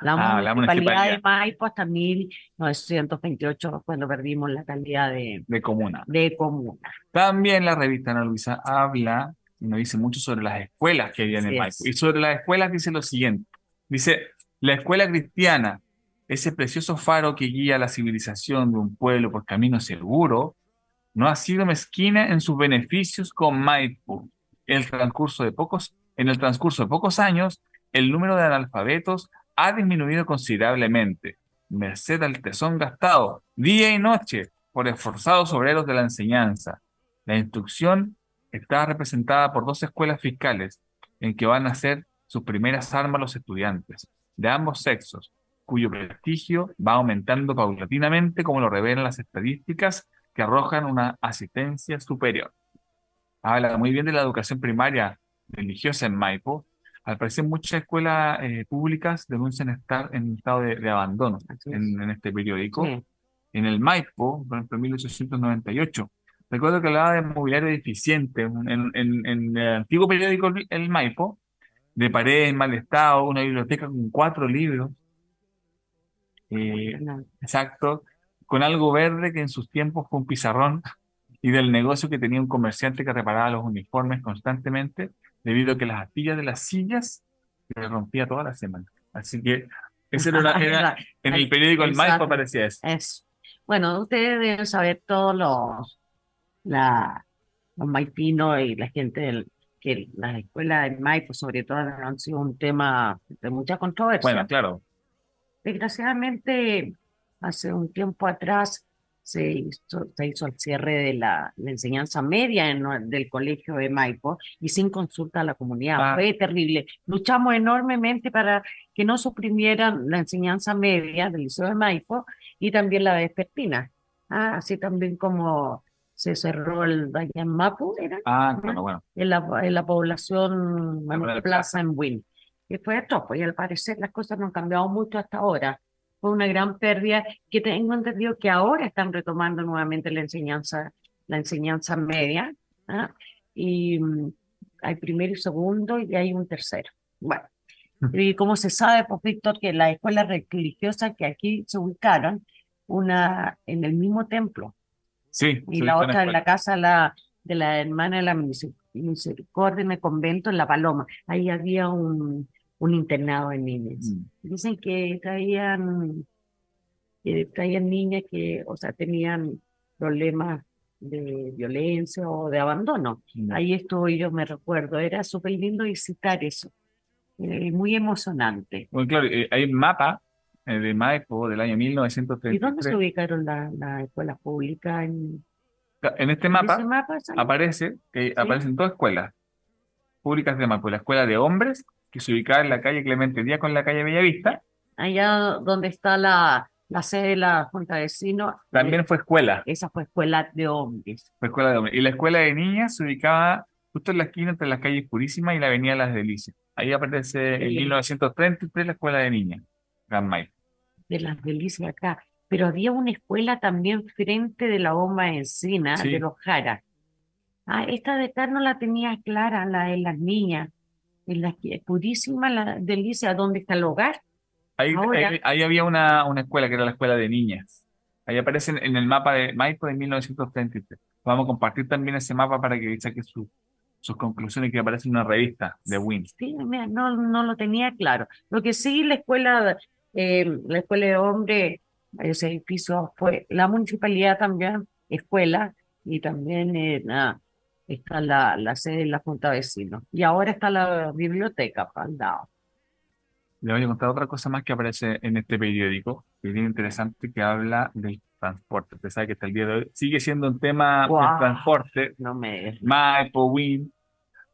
La Ah, la municipalidad de. Maipo hasta 1928, cuando perdimos la calidad de, De comuna. de comuna. También la revista Ana Luisa habla y nos dice mucho sobre las escuelas que había en Maipo. es. Y sobre las escuelas dice lo siguiente. Dice, la escuela cristiana, ese precioso faro que guía la civilización de un pueblo por camino seguro, no ha sido mezquina en sus beneficios con Maipo. El transcurso de pocos, en el transcurso de pocos años, el número de analfabetos ha disminuido considerablemente, merced al tesón gastado día y noche por esforzados obreros de la enseñanza. La instrucción está representada por dos escuelas fiscales en que van a hacer sus primeras armas los estudiantes, de ambos sexos, cuyo prestigio va aumentando paulatinamente como lo revelan las estadísticas que arrojan una asistencia superior. Habla muy bien de la educación primaria religiosa en Maipo. Al parecer muchas escuelas eh, públicas denuncian estar en estado de, de abandono es. en, en este periódico Sí. en el Maipo, por ejemplo, en 1898. Recuerdo que hablaba de mobiliario deficiente en, en- en- en el antiguo periódico El El Maipo, de paredes en mal estado, una biblioteca con cuatro libros, eh, exacto, con algo verde que en sus tiempos fue un pizarrón, y del negocio que tenía un comerciante que reparaba los uniformes constantemente, debido a que las astillas de las sillas se rompía toda la semana. Así que Ese era, una- era- en el periódico El Maipo aparecía eso. Es, bueno, ustedes deben saber todos los, la, los maipinos y la gente del, que las escuelas del Maipo, sobre todo, han sido un tema de mucha controversia. Bueno, claro. Desgraciadamente, hace un tiempo atrás se hizo, se hizo el cierre de la, enseñanza media en del colegio de Maipo y sin consulta a la comunidad. Ah. Fue terrible. Luchamos enormemente para que no suprimieran la enseñanza media del liceo de Maipo y también la vespertina. Ah, así también como se cerró el Dayan Mapu, ¿era? Ah, bueno. en la, en la población Manuel Plaza en Win. Y fue esto, pues y al parecer las cosas no han cambiado mucho hasta ahora. Fue una gran pérdida que tengo entendido que ahora están retomando nuevamente la enseñanza, la enseñanza media, ¿ah? Y mm, hay primero y segundo y hay un tercero. Bueno, y como se sabe, pues Víctor, que las escuelas religiosas que aquí se ubicaron, una en el mismo templo, Sí, y la en otra en escuela. la casa de la, de la hermana de la Miseric- Misericordia en el convento en La Paloma. Ahí había un, un internado de niñas. Mm. Dicen que traían, que traían niñas que, o sea, tenían problemas de violencia o de abandono. Mm. Ahí estuve yo, me recuerdo. Era súper lindo visitar eso. Eh, muy emocionante. Bueno, claro, eh, hay un mapa eh, de Maipo del año ¿Y dónde se 1933. ubicaron la- las escuelas públicas? ¿En, En este mapa aparece que aparecen dos escuelas públicas de Maipo. La escuela de hombres, que se ubicaba en la calle Clemente Díaz con la calle Bellavista, allá donde está la, la sede de la Junta de Vecinos, también eh, fue escuela, esa fue escuela de hombres. fue escuela de hombres. Y la escuela de niñas se ubicaba justo en la esquina entre las calles Purísima y la avenida Las Delicias. Ahí aparece en Sí. 1933 la escuela de niñas, Gran Maipo. de las delicias acá. Pero había una escuela también frente de la bomba de encina, Sí. de los Jara. Ah, esta de acá no la tenía clara, la de las niñas. En la purísima la delicia, ¿dónde está el hogar? Ahí, Ahora- ahí, ahí había una, una escuela que era la escuela de niñas. Ahí aparece en, en el mapa de Maipo de 1933. Vamos a compartir también ese mapa para que saque su- sus conclusiones que aparece en una revista de Win. Sí, mira, no, no lo tenía claro. Lo que sí, la escuela, eh, la escuela de hombres, ese edificio fue, la municipalidad también, escuela, y también eh, nada, está la, la sede de la Junta de Vecinos. Y ahora está la biblioteca pa' al lado. Le voy a contar otra cosa más que aparece en este periódico, que es bien interesante, que habla del transporte. Usted sabe que hasta el día de hoy sigue siendo un tema Guau. el transporte, No me... Maipo, Win.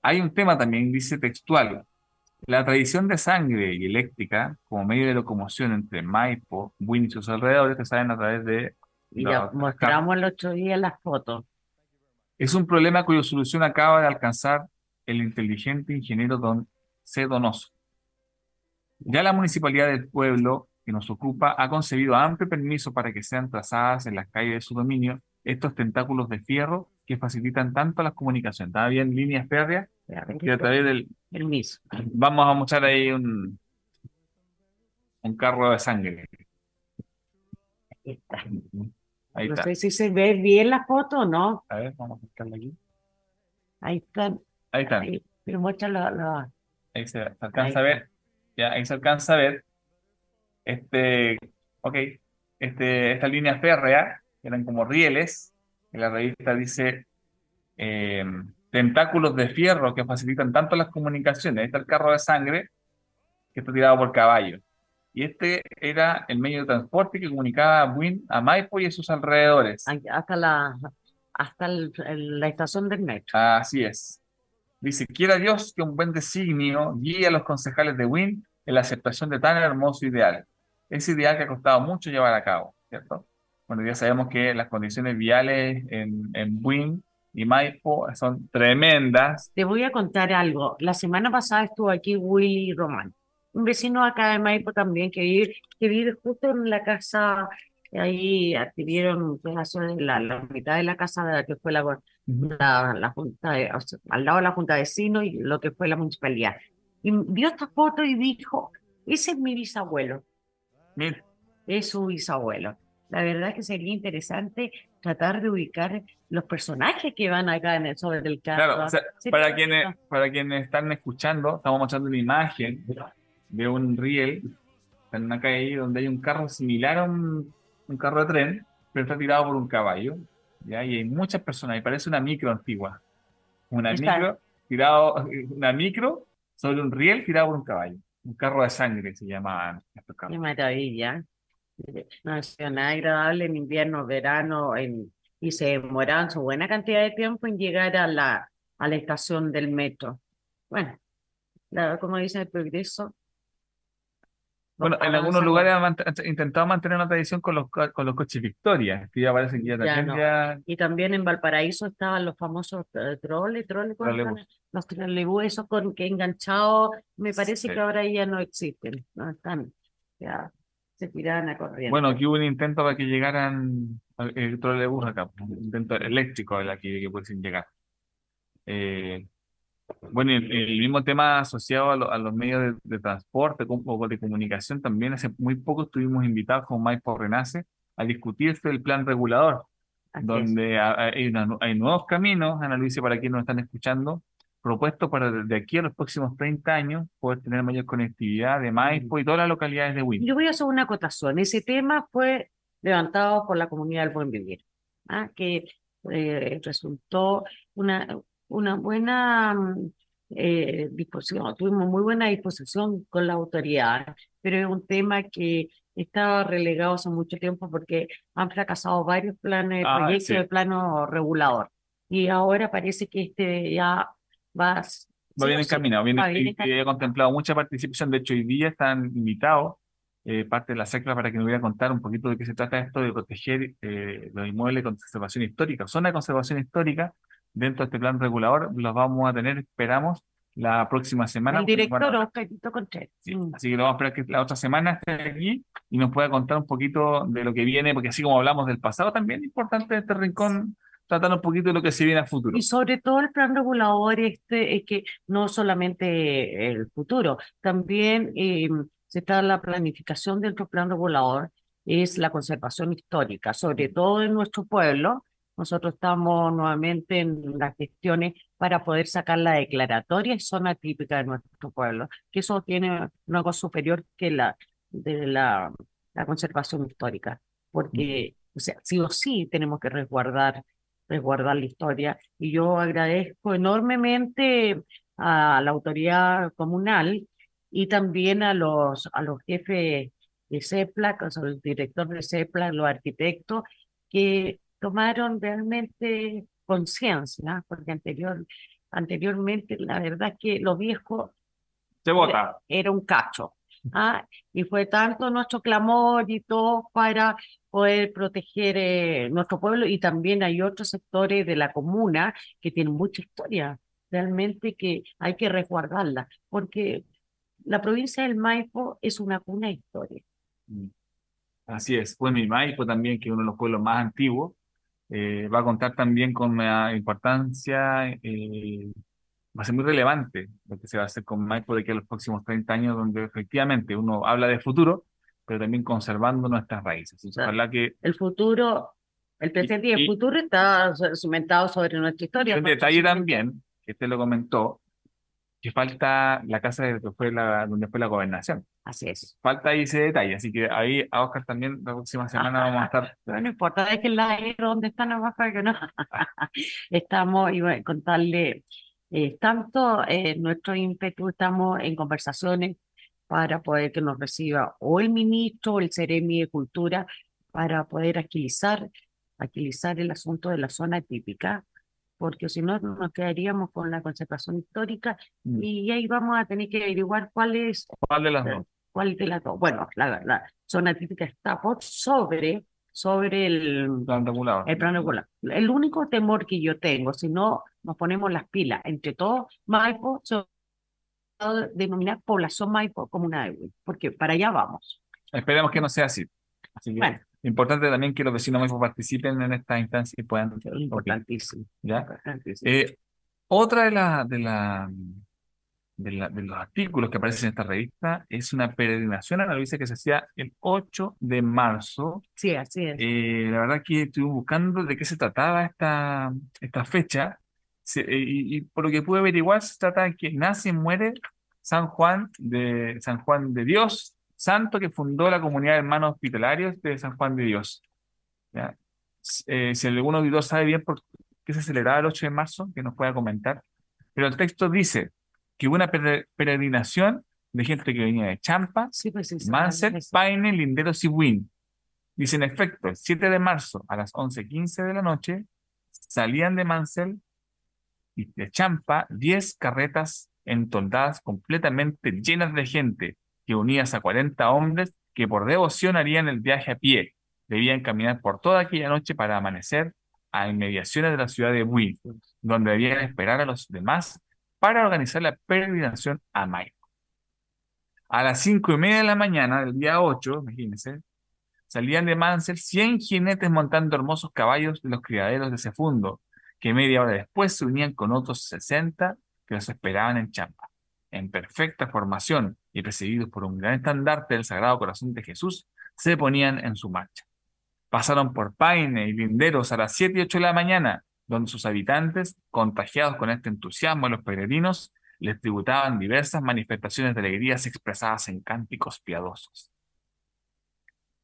Hay un tema también, dice textual. La tradición de sangre y eléctrica como medio de locomoción entre Maipo, Win y sus alrededores se saben a través de Y ya mostramos el otro día las fotos. Es un problema cuya solución acaba de alcanzar el inteligente ingeniero Don C. Donoso. Ya la municipalidad del pueblo que nos ocupa ha concebido amplio permiso para que sean trazadas en las calles de su dominio estos tentáculos de fierro que facilitan tanto las comunicaciones. Está bien, líneas férreas que a través del... Permiso. Vamos a mostrar ahí un, un carro de sangre. Ahí está. Ahí No está. sé si se ve bien la foto o no. A ver, vamos a buscarla aquí. Ahí están. Ahí están. Ahí, pero muestra la- Ahí se, se alcanza Ahí a ver, ya, ahí se alcanza a ver, este, ok, este, esta línea férrea, que eran como rieles, en la revista dice eh, tentáculos de fierro que facilitan tanto las comunicaciones. Ahí está el carro de sangre que está tirado por caballo. Y este era el medio de transporte que comunicaba a Buin a Maipo y a sus alrededores. hasta la hasta el- el- la estación del metro. Así es. Dice, quiera Dios que un buen designio guíe a los concejales de Win en la aceptación de tan hermoso ideal. Ese ideal que ha costado mucho llevar a cabo, ¿cierto? Bueno, ya sabemos que las condiciones viales en, en Win y Maipo son tremendas. Te voy a contar algo. La semana pasada estuvo aquí Willy Román, un vecino acá de Maipo también que vive, que vive justo en la casa, ahí adquirieron un pedazo de la, la mitad de la casa de la que fue la, la, la junta de- o sea, al lado de la junta de vecinos y lo que fue la municipalidad. Y vio esta foto y dijo, ese es mi bisabuelo, Mira, es su bisabuelo. La verdad es que sería interesante tratar de ubicar los personajes que van acá en el, sobre el carro. claro, o sea, para quienes, para quienes están escuchando, estamos mostrando una imagen de un riel en una calle donde hay un carro similar a un, un carro de tren, pero está tirado por un caballo. ¿ya? Y hay muchas personas, y parece una micro antigua. Una micro, tirado, una micro sobre un riel tirado por un caballo. Un carro de sangre se llamaban estos Qué carros. maravilla. No ha sido nada agradable en invierno, verano, en, y se demoraban su buena cantidad de tiempo en llegar a la, a la estación del metro. Bueno, la- como dice el progreso. Bueno, en algunos lugares han intentado mantener una tradición con los, con los coches Victoria, que ya parece que ya también no. ya... Y también en Valparaíso estaban los famosos eh, troles, troles, ¿cómo se Trolebús. llaman? Los trolebús, esos con que enganchados, me parece Sí. que ahora ya no existen, no están, ya se tiraban a corriente. Bueno, aquí hubo un intento para que llegaran el trolebús acá, un intento eléctrico de la que, que pudiesen llegar. Eh, bueno, el, el mismo tema asociado a, lo- a los medios de, de transporte o de comunicación también, hace muy poco estuvimos invitados con Maipo Renace a discutir sobre el plan regulador, Así donde ha- hay, una hay nuevos caminos, Ana Luisa, para quienes nos están escuchando, propuestos para de aquí a los próximos 30 años poder tener mayor conectividad de Maipo y todas las localidades de Win. Yo voy a hacer una acotación. Ese tema fue levantado por la comunidad del Buen Vivir, ¿ah? que eh, resultó una, una buena mm, eh, disposición, tuvimos muy buena disposición con la autoridad, pero es un tema que estaba relegado hace mucho tiempo porque han fracasado varios planes, Ah, proyectos sí. de plano regulador. Y ahora parece que este ya va, a- Va bien encaminado, bien encaminado. he contemplado mucha participación. De hecho, hoy día están invitados eh, parte de la SECLA para que nos voy a contar un poquito de qué se trata esto de proteger eh, los inmuebles de conservación histórica, zona de conservación histórica. Dentro de este plan regulador los vamos a tener, esperamos, la próxima semana. El director Oscarito Contreras. Sí, Mm. así que lo vamos a esperar que la otra semana esté aquí y nos pueda contar un poquito de lo que viene, porque así como hablamos del pasado, también es importante este rincón tratar un poquito de lo que se viene a futuro. Y sobre todo el plan regulador este es que no solamente el futuro, también eh, se está la planificación del otro plan regulador, es la conservación histórica, sobre todo en nuestro pueblo. Nosotros estamos nuevamente en las gestiones para poder sacar la declaratoria y zona típica de nuestro pueblo, que eso tiene un algo superior que la de la, la conservación histórica, porque o sea, sí o sí tenemos que resguardar resguardar la historia. Y yo agradezco enormemente a la autoridad comunal y también a los, a los jefes de CEPLA, o sea, el director de CEPLA, los arquitectos, que tomaron realmente conciencia, porque anterior, anteriormente la verdad que lo viejo Se vota. era un cacho. ¿ah? Y fue tanto nuestro clamor y todo para poder proteger eh, nuestro pueblo y también hay otros sectores de la comuna que tienen mucha historia, realmente que hay que resguardarla, porque la provincia del Maipo es una cuna de historia. Mm. Así es. Bueno, y Maipo también, que es uno de los pueblos más antiguos, eh, va a contar también con una importancia, eh, va a ser muy relevante lo que se va a hacer con Maipo de aquí a los próximos 30 años, donde efectivamente uno habla de futuro, pero también conservando nuestras raíces. Claro. ojalá que El futuro, el presente y, el y- futuro está cimentado sobre nuestra historia. un detalle también, que usted lo comentó, que falta la casa de que fue la, donde fue la gobernación. Así es. Falta ahí ese detalle, así que ahí a Oscar también la próxima semana vamos a estar. Pero no importa, déjenla ahí donde están nomás para que no. Estamos, y bueno, contarle, eh, tanto eh, nuestro ímpetu, estamos en conversaciones para poder que nos reciba o el ministro o el Ceremi de Cultura para poder agilizar, agilizar el asunto de la zona típica, porque si no nos quedaríamos con la conservación histórica Mm. y ahí vamos a tener que averiguar cuál es ¿Cuál de las dos? ¿Cuál de las dos? Bueno, la, la zona típica está por sobre, sobre el, Plan regulador. el plan regular. El único temor que yo tengo, si no nos ponemos las pilas entre todos, Maipo se va a denominar población Maipo como una de porque para allá vamos. Esperemos que no sea así. Así que Bueno. Importante también que los vecinos mismos participen en esta instancia y puedan. Importantísimo. ¿Ya? importantísimo. Eh, otra de, la, de, la, de, la- de los artículos que aparecen en esta revista es una peregrinación a la Luisa que se hacía el 8 de marzo. Sí, así es. Eh, la verdad que estuve buscando de qué se trataba esta, esta fecha Se- eh, y, y por lo que pude averiguar se trata de que nace y muere San Juan de, San Juan de Dios, santo que fundó la comunidad de hermanos hospitalarios de San Juan de Dios. ¿ya? Eh, si alguno auditor sabe bien por qué se celebraba el 8 de marzo, que nos pueda comentar. Pero el texto dice que hubo una peregrinación de gente que venía de Champa, sí, pues, sí, Manset, Paine, Linderos y Win. Dice en efecto, el 7 de marzo a las 11.15 de la noche salían de Mansell y de Champa 10 carretas entoldadas completamente llenas de gente que unidas a 40 hombres que por devoción harían el viaje a pie. Debían caminar por toda aquella noche para amanecer a inmediaciones de la ciudad de Wynn, donde debían esperar a los demás para organizar la peregrinación a Maipo. A las cinco y media de la mañana del día 8, imagínense, salían de Mansell 100 jinetes montando hermosos caballos de los criaderos de Cefundo, que media hora después se unían con otros 60 que los esperaban en Champa. En perfecta formación y precedidos por un gran estandarte del Sagrado Corazón de Jesús, se ponían en su marcha. Pasaron por Paine y Linderos a las 7 y 8 de la mañana, donde sus habitantes, contagiados con este entusiasmo de los peregrinos, les tributaban diversas manifestaciones de alegrías expresadas en cánticos piadosos.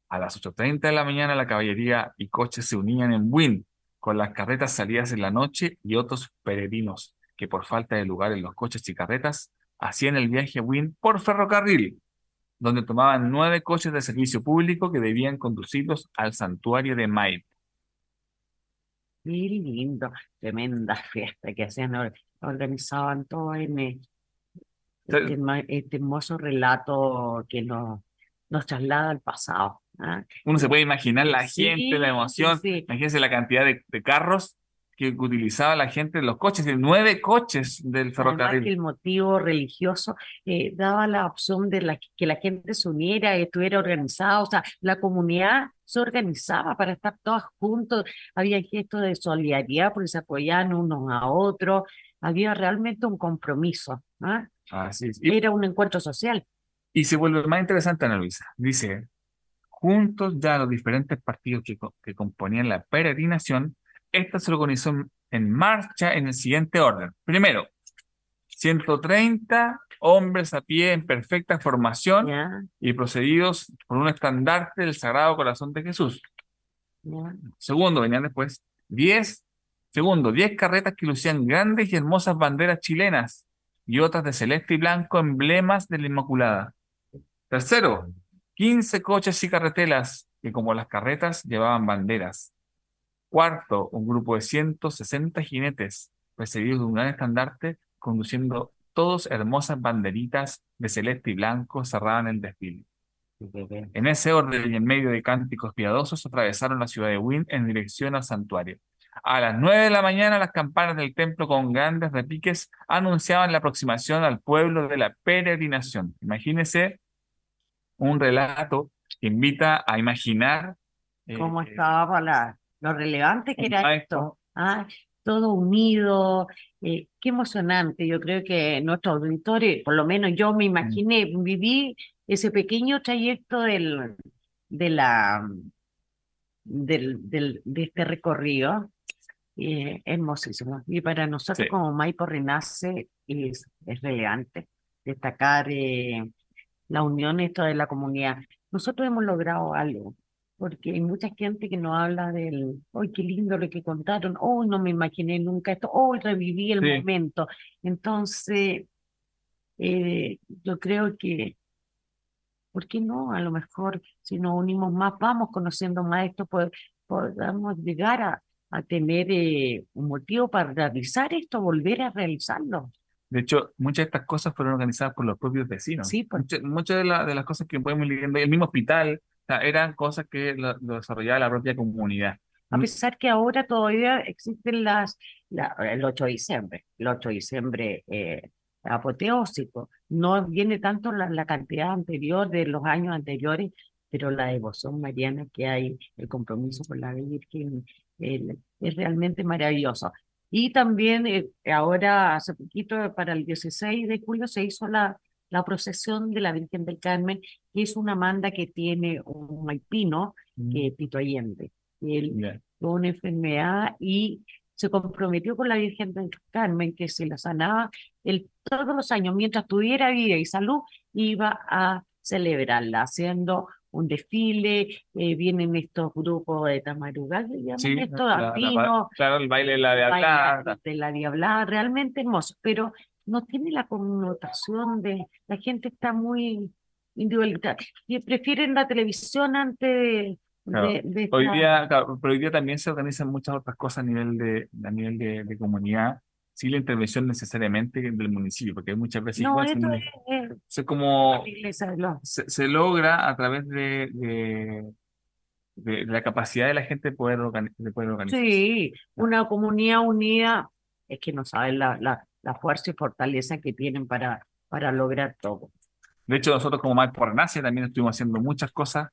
A las 8.30 de la mañana la caballería y coches se unían en Wynn, con las carretas salidas en la noche y otros peregrinos que por falta de lugar en los coches y carretas hacían el viaje a Wynn por ferrocarril, donde tomaban nueve coches de servicio público que debían conducirlos al santuario de Maipo. Qué lindo, tremenda fiesta que hacían, organizaban todo en eh, este, este, hermoso relato que nos, nos traslada al pasado. ¿ah? Uno se puede imaginar la gente, la emoción, imagínense la cantidad de, de carros que utilizaba la gente en los coches, de nueve coches del ferrocarril. que el motivo religioso eh, daba la opción de la, que la gente se uniera, estuviera organizada, o sea, la comunidad se organizaba para estar todas juntos, había gestos de solidaridad porque se apoyaban unos a otros, había realmente un compromiso. Así Era un encuentro social. Y se vuelve más interesante, Ana Luisa. Dice, juntos ya los diferentes partidos que, que componían la peregrinación, esta se organizó en marcha en el siguiente orden. Primero, 130 hombres a pie en perfecta formación y procedidos por un estandarte del Sagrado Corazón de Jesús. Segundo, venían después 10, segundo, 10 carretas que lucían grandes y hermosas banderas chilenas y otras de celeste y blanco emblemas de la Inmaculada. Tercero, 15 coches y carretelas que como las carretas llevaban banderas. Cuarto, un grupo de 160 jinetes, precedidos de un gran estandarte, conduciendo todos hermosas banderitas de celeste y blanco, cerraban el desfile. En ese orden y en medio de cánticos piadosos, atravesaron la ciudad de Wynn en dirección al santuario. A las nueve de la mañana, las campanas del templo con grandes repiques anunciaban la aproximación al pueblo de la peregrinación. Imagínese un relato que invita a imaginar cómo eh, estaba la, lo relevante que era esto. ¿ah? Todo unido, eh, qué emocionante. Yo creo que nuestros auditores, por lo menos yo me mm. imaginé, viví ese pequeño trayecto del, de la del, del, de este recorrido. Eh, hermosísimo. Y para nosotros como Maipo Renace es, es relevante destacar eh, la unión esto de la comunidad. Nosotros hemos logrado algo porque hay mucha gente que no habla del, ¡ay, qué lindo lo que contaron! ¡Oh, no me imaginé nunca esto! ¡Oh, reviví el momento! Entonces, eh, yo creo que, ¿por qué no? A lo mejor si nos unimos más, vamos conociendo más esto, podamos llegar a, a tener eh, un motivo para realizar esto, volver a realizarlo. De hecho, muchas de estas cosas fueron organizadas por los propios vecinos. Sí, pues. muchas, de, de las cosas que podemos ir viendo, el mismo hospital, eran cosas que lo, desarrollaba la propia comunidad. A pesar que ahora todavía existen las, el 8 de diciembre, el 8 de diciembre eh, apoteósico, no viene tanto la, la, cantidad anterior de los años anteriores, pero la devoción mariana que hay, el compromiso con la Virgen, es realmente maravilloso. Y también eh, ahora, hace poquito, para el 16 de julio, se hizo la, la procesión de la Virgen del Carmen, que es una manda que tiene un maipino, mm. que es Pito Allende. Él tuvo una enfermedad y se comprometió con la Virgen del Carmen que se la sanaba él, todos los años, mientras tuviera vida y salud, iba a celebrarla, haciendo un desfile, eh, vienen estos grupos de tamarugal, se llaman Sí, estos la- la- claro, el baile de la Diablada. de la diablada, realmente hermoso, pero no tiene la connotación de, la gente está muy individual, y prefieren la televisión antes de, Claro. de, de Hoy día, claro, pero hoy día también se organizan muchas otras cosas a nivel de, a nivel de, de comunidad, sin la intervención necesariamente del municipio, porque hay muchas veces No, igual esto se- es, es se como se, se logra a través de, de, de la capacidad de la gente de poder, organi- de poder organizar. Sí, una comunidad unida es que no saben la, la, la fuerza y fortaleza que tienen para, para lograr todo. De hecho, nosotros como Marco Renace también estuvimos haciendo muchas cosas,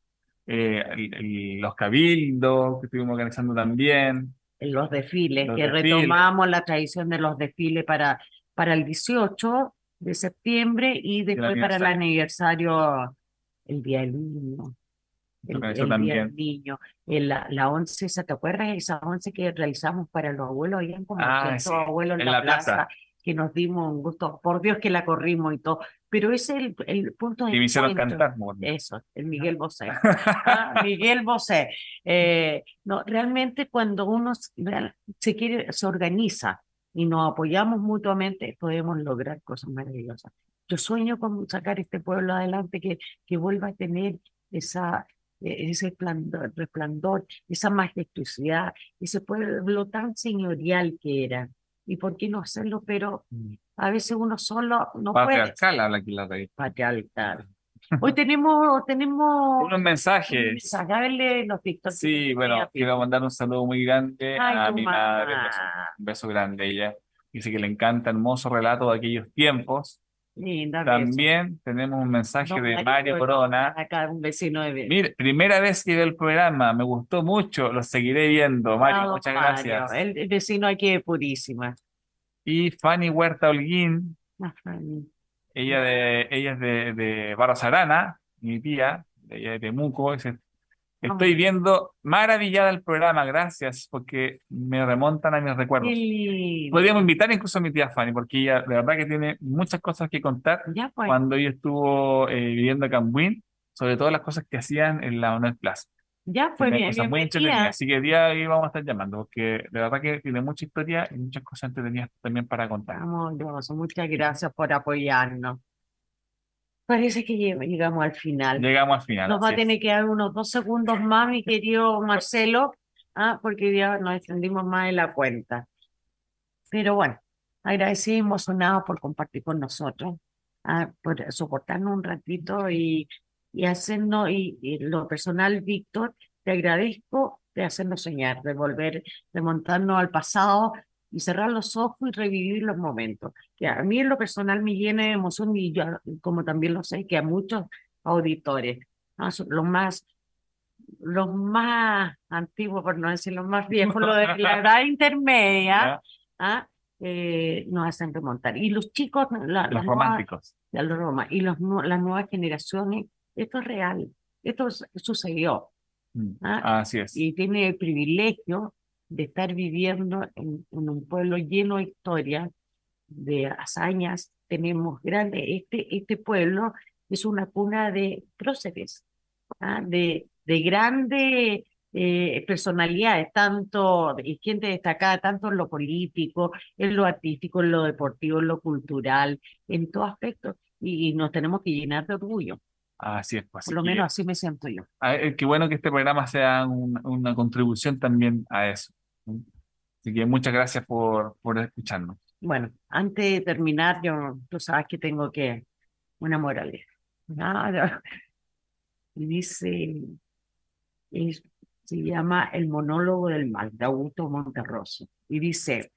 eh, el- el- los cabildos que estuvimos organizando también. Los desfiles, Los que desfiles. retomamos la tradición de los desfiles para, para el 18 de septiembre y después para el aniversario, el Día del Niño. El, el Día también. del Niño, en la, la once, ¿se ¿te acuerdas esa once que realizamos para los abuelos? Habían como Ah, 200 sí, abuelos en, en la, la plaza. plaza, que nos dimos un gusto, por Dios que la corrimos y todo, pero ese es el, el punto de Y encuentro. cantar. bien. Eso, el Miguel Bosé. Ah, Miguel Bosé. Eh, no, realmente cuando uno se quiere, se organiza y nos apoyamos mutuamente, podemos lograr cosas maravillosas. Yo sueño con sacar este pueblo adelante, que, que vuelva a tener esa, eh, ese resplandor, resplandor, esa majestuosidad, ese pueblo tan señorial que era. ¿Y por qué no hacerlo? Pero a veces uno solo no puede. Patriarcal habla aquí la revista. Patriarcal. Hoy tenemos, tenemos Unos mensajes. sacarle los. Sí, bueno, quiero mandar un saludo muy grande Ay, a mi madre. Un beso, un beso grande ella. Dice que le encanta hermoso relato de aquellos tiempos. Linda, beso. También tenemos un mensaje de Mario Corona. Acá un vecino de Mire, primera vez que veo el programa, me gustó mucho, lo seguiré viendo. Mario, muchas Mario, gracias. El, el vecino aquí de Purísima. Y Fanny Huerta Holguín, Ah, Fanny. ella de, ella es de, de Barros Arana, mi tía, ella es de Temuco, dice, estoy viendo maravillada el programa, gracias, porque me remontan a mis recuerdos. Lindo. Podríamos invitar incluso a mi tía Fanny, porque ella de verdad que tiene muchas cosas que contar Ya pues. cuando ella estuvo eh, viviendo acá en Buin, sobre todo las cosas que hacían en la Honor Plaza. Ya pues, bien, cosas muy entretenidas, así que día de hoy vamos a estar llamando, porque de verdad que tiene mucha historia y muchas cosas entretenidas también para contar. Amoroso, muchas gracias por apoyarnos. Parece que lleg- llegamos al final. Llegamos al final. Nos va a es. tener que dar unos dos segundos más, mi querido Marcelo, ah, porque ya nos extendimos más de la cuenta. Pero bueno, agradecidos y emocionados por compartir con nosotros, ah, por soportarnos un ratito y, y hacernos, y, y lo personal, Víctor, te agradezco de hacernos soñar, de volver, de montarnos al pasado y cerrar los ojos y revivir los momentos. Que a mí en lo personal me llena de emoción y yo, como también lo sé, que a muchos auditores, los más los más antiguos, por no decir los más viejos, los de la edad intermedia, ah, eh, nos hacen remontar. Y los chicos, la- Los nuevas- románticos. ya los roma- y los, las nuevas generaciones, esto es real, esto sucedió. Mm, ah, Así es. Y tiene el privilegio de estar viviendo en, en un pueblo lleno de historia, de hazañas. Tenemos grandes, este, este pueblo es una cuna de próceres, ¿ah? de, de grandes eh, personalidades, tanto gente destacada, tanto en lo político, en lo artístico, en lo deportivo, en lo cultural, en todo aspecto. Y, y nos tenemos que llenar de orgullo, Así es. Pues, por lo que- menos así me siento yo. Ah, eh, Qué bueno que este programa sea un- una contribución también a eso. ¿sí? Así que muchas gracias por, por escucharnos. Bueno, antes de terminar, yo, tú sabes que tengo que una moraleja. Nada. Y dice, es- se llama El monólogo del mal, de Augusto Monterroso. Y dice,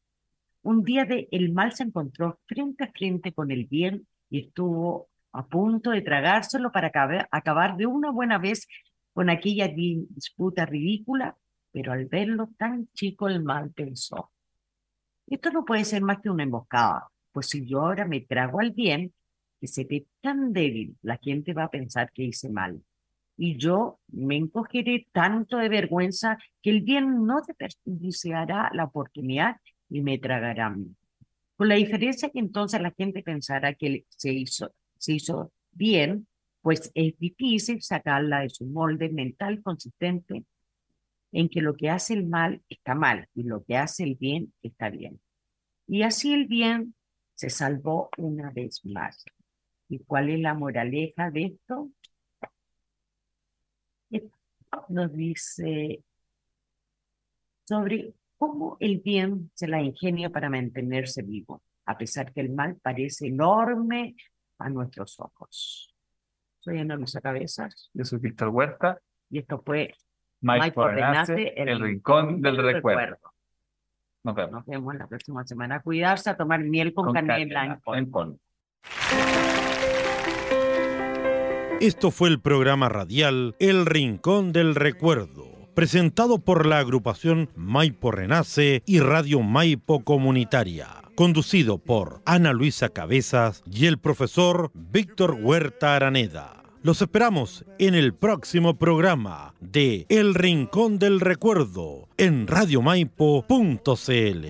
un día de, el mal se encontró frente a frente con el bien y estuvo a punto de tragárselo para acabar, de una buena vez con aquella di- disputa ridícula, pero al verlo tan chico el mal pensó, esto no puede ser más que una emboscada, pues si yo ahora me trago al bien, que se ve tan débil, la gente va a pensar que hice mal. Y yo me encogeré tanto de vergüenza que el bien no desperdiciará la oportunidad y me tragará a mí. Con la diferencia que entonces la gente pensará que se hizo, se hizo bien pues es difícil sacarla de su molde mental consistente en que lo que hace el mal está mal y lo que hace el bien está bien. Y así el bien se salvó una vez más. ¿Y cuál es la moraleja de esto? Nos dice sobre cómo el bien se la ingenia para mantenerse vivo, a pesar que el mal parece enorme a nuestros ojos. Soy Ana Luisa Cabezas. Yo soy Víctor Huerta. Y esto fue Mike, Mike el, Rincón del, recuerdo. Nos vemos. Nos vemos la próxima semana. Cuidarse, a tomar miel con, canela, en Esto fue el programa radial El Rincón del Recuerdo, presentado por la agrupación Maipo Renace y Radio Maipo Comunitaria, conducido por Ana Luisa Cabezas y el profesor Víctor Huerta Araneda. Los esperamos en el próximo programa de El Rincón del Recuerdo en radiomaipo.cl.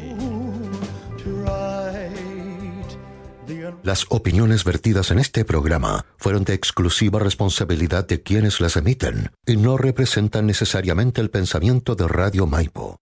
Las opiniones vertidas en este programa fueron de exclusiva responsabilidad de quienes las emiten y no representan necesariamente el pensamiento de Radio Maipo.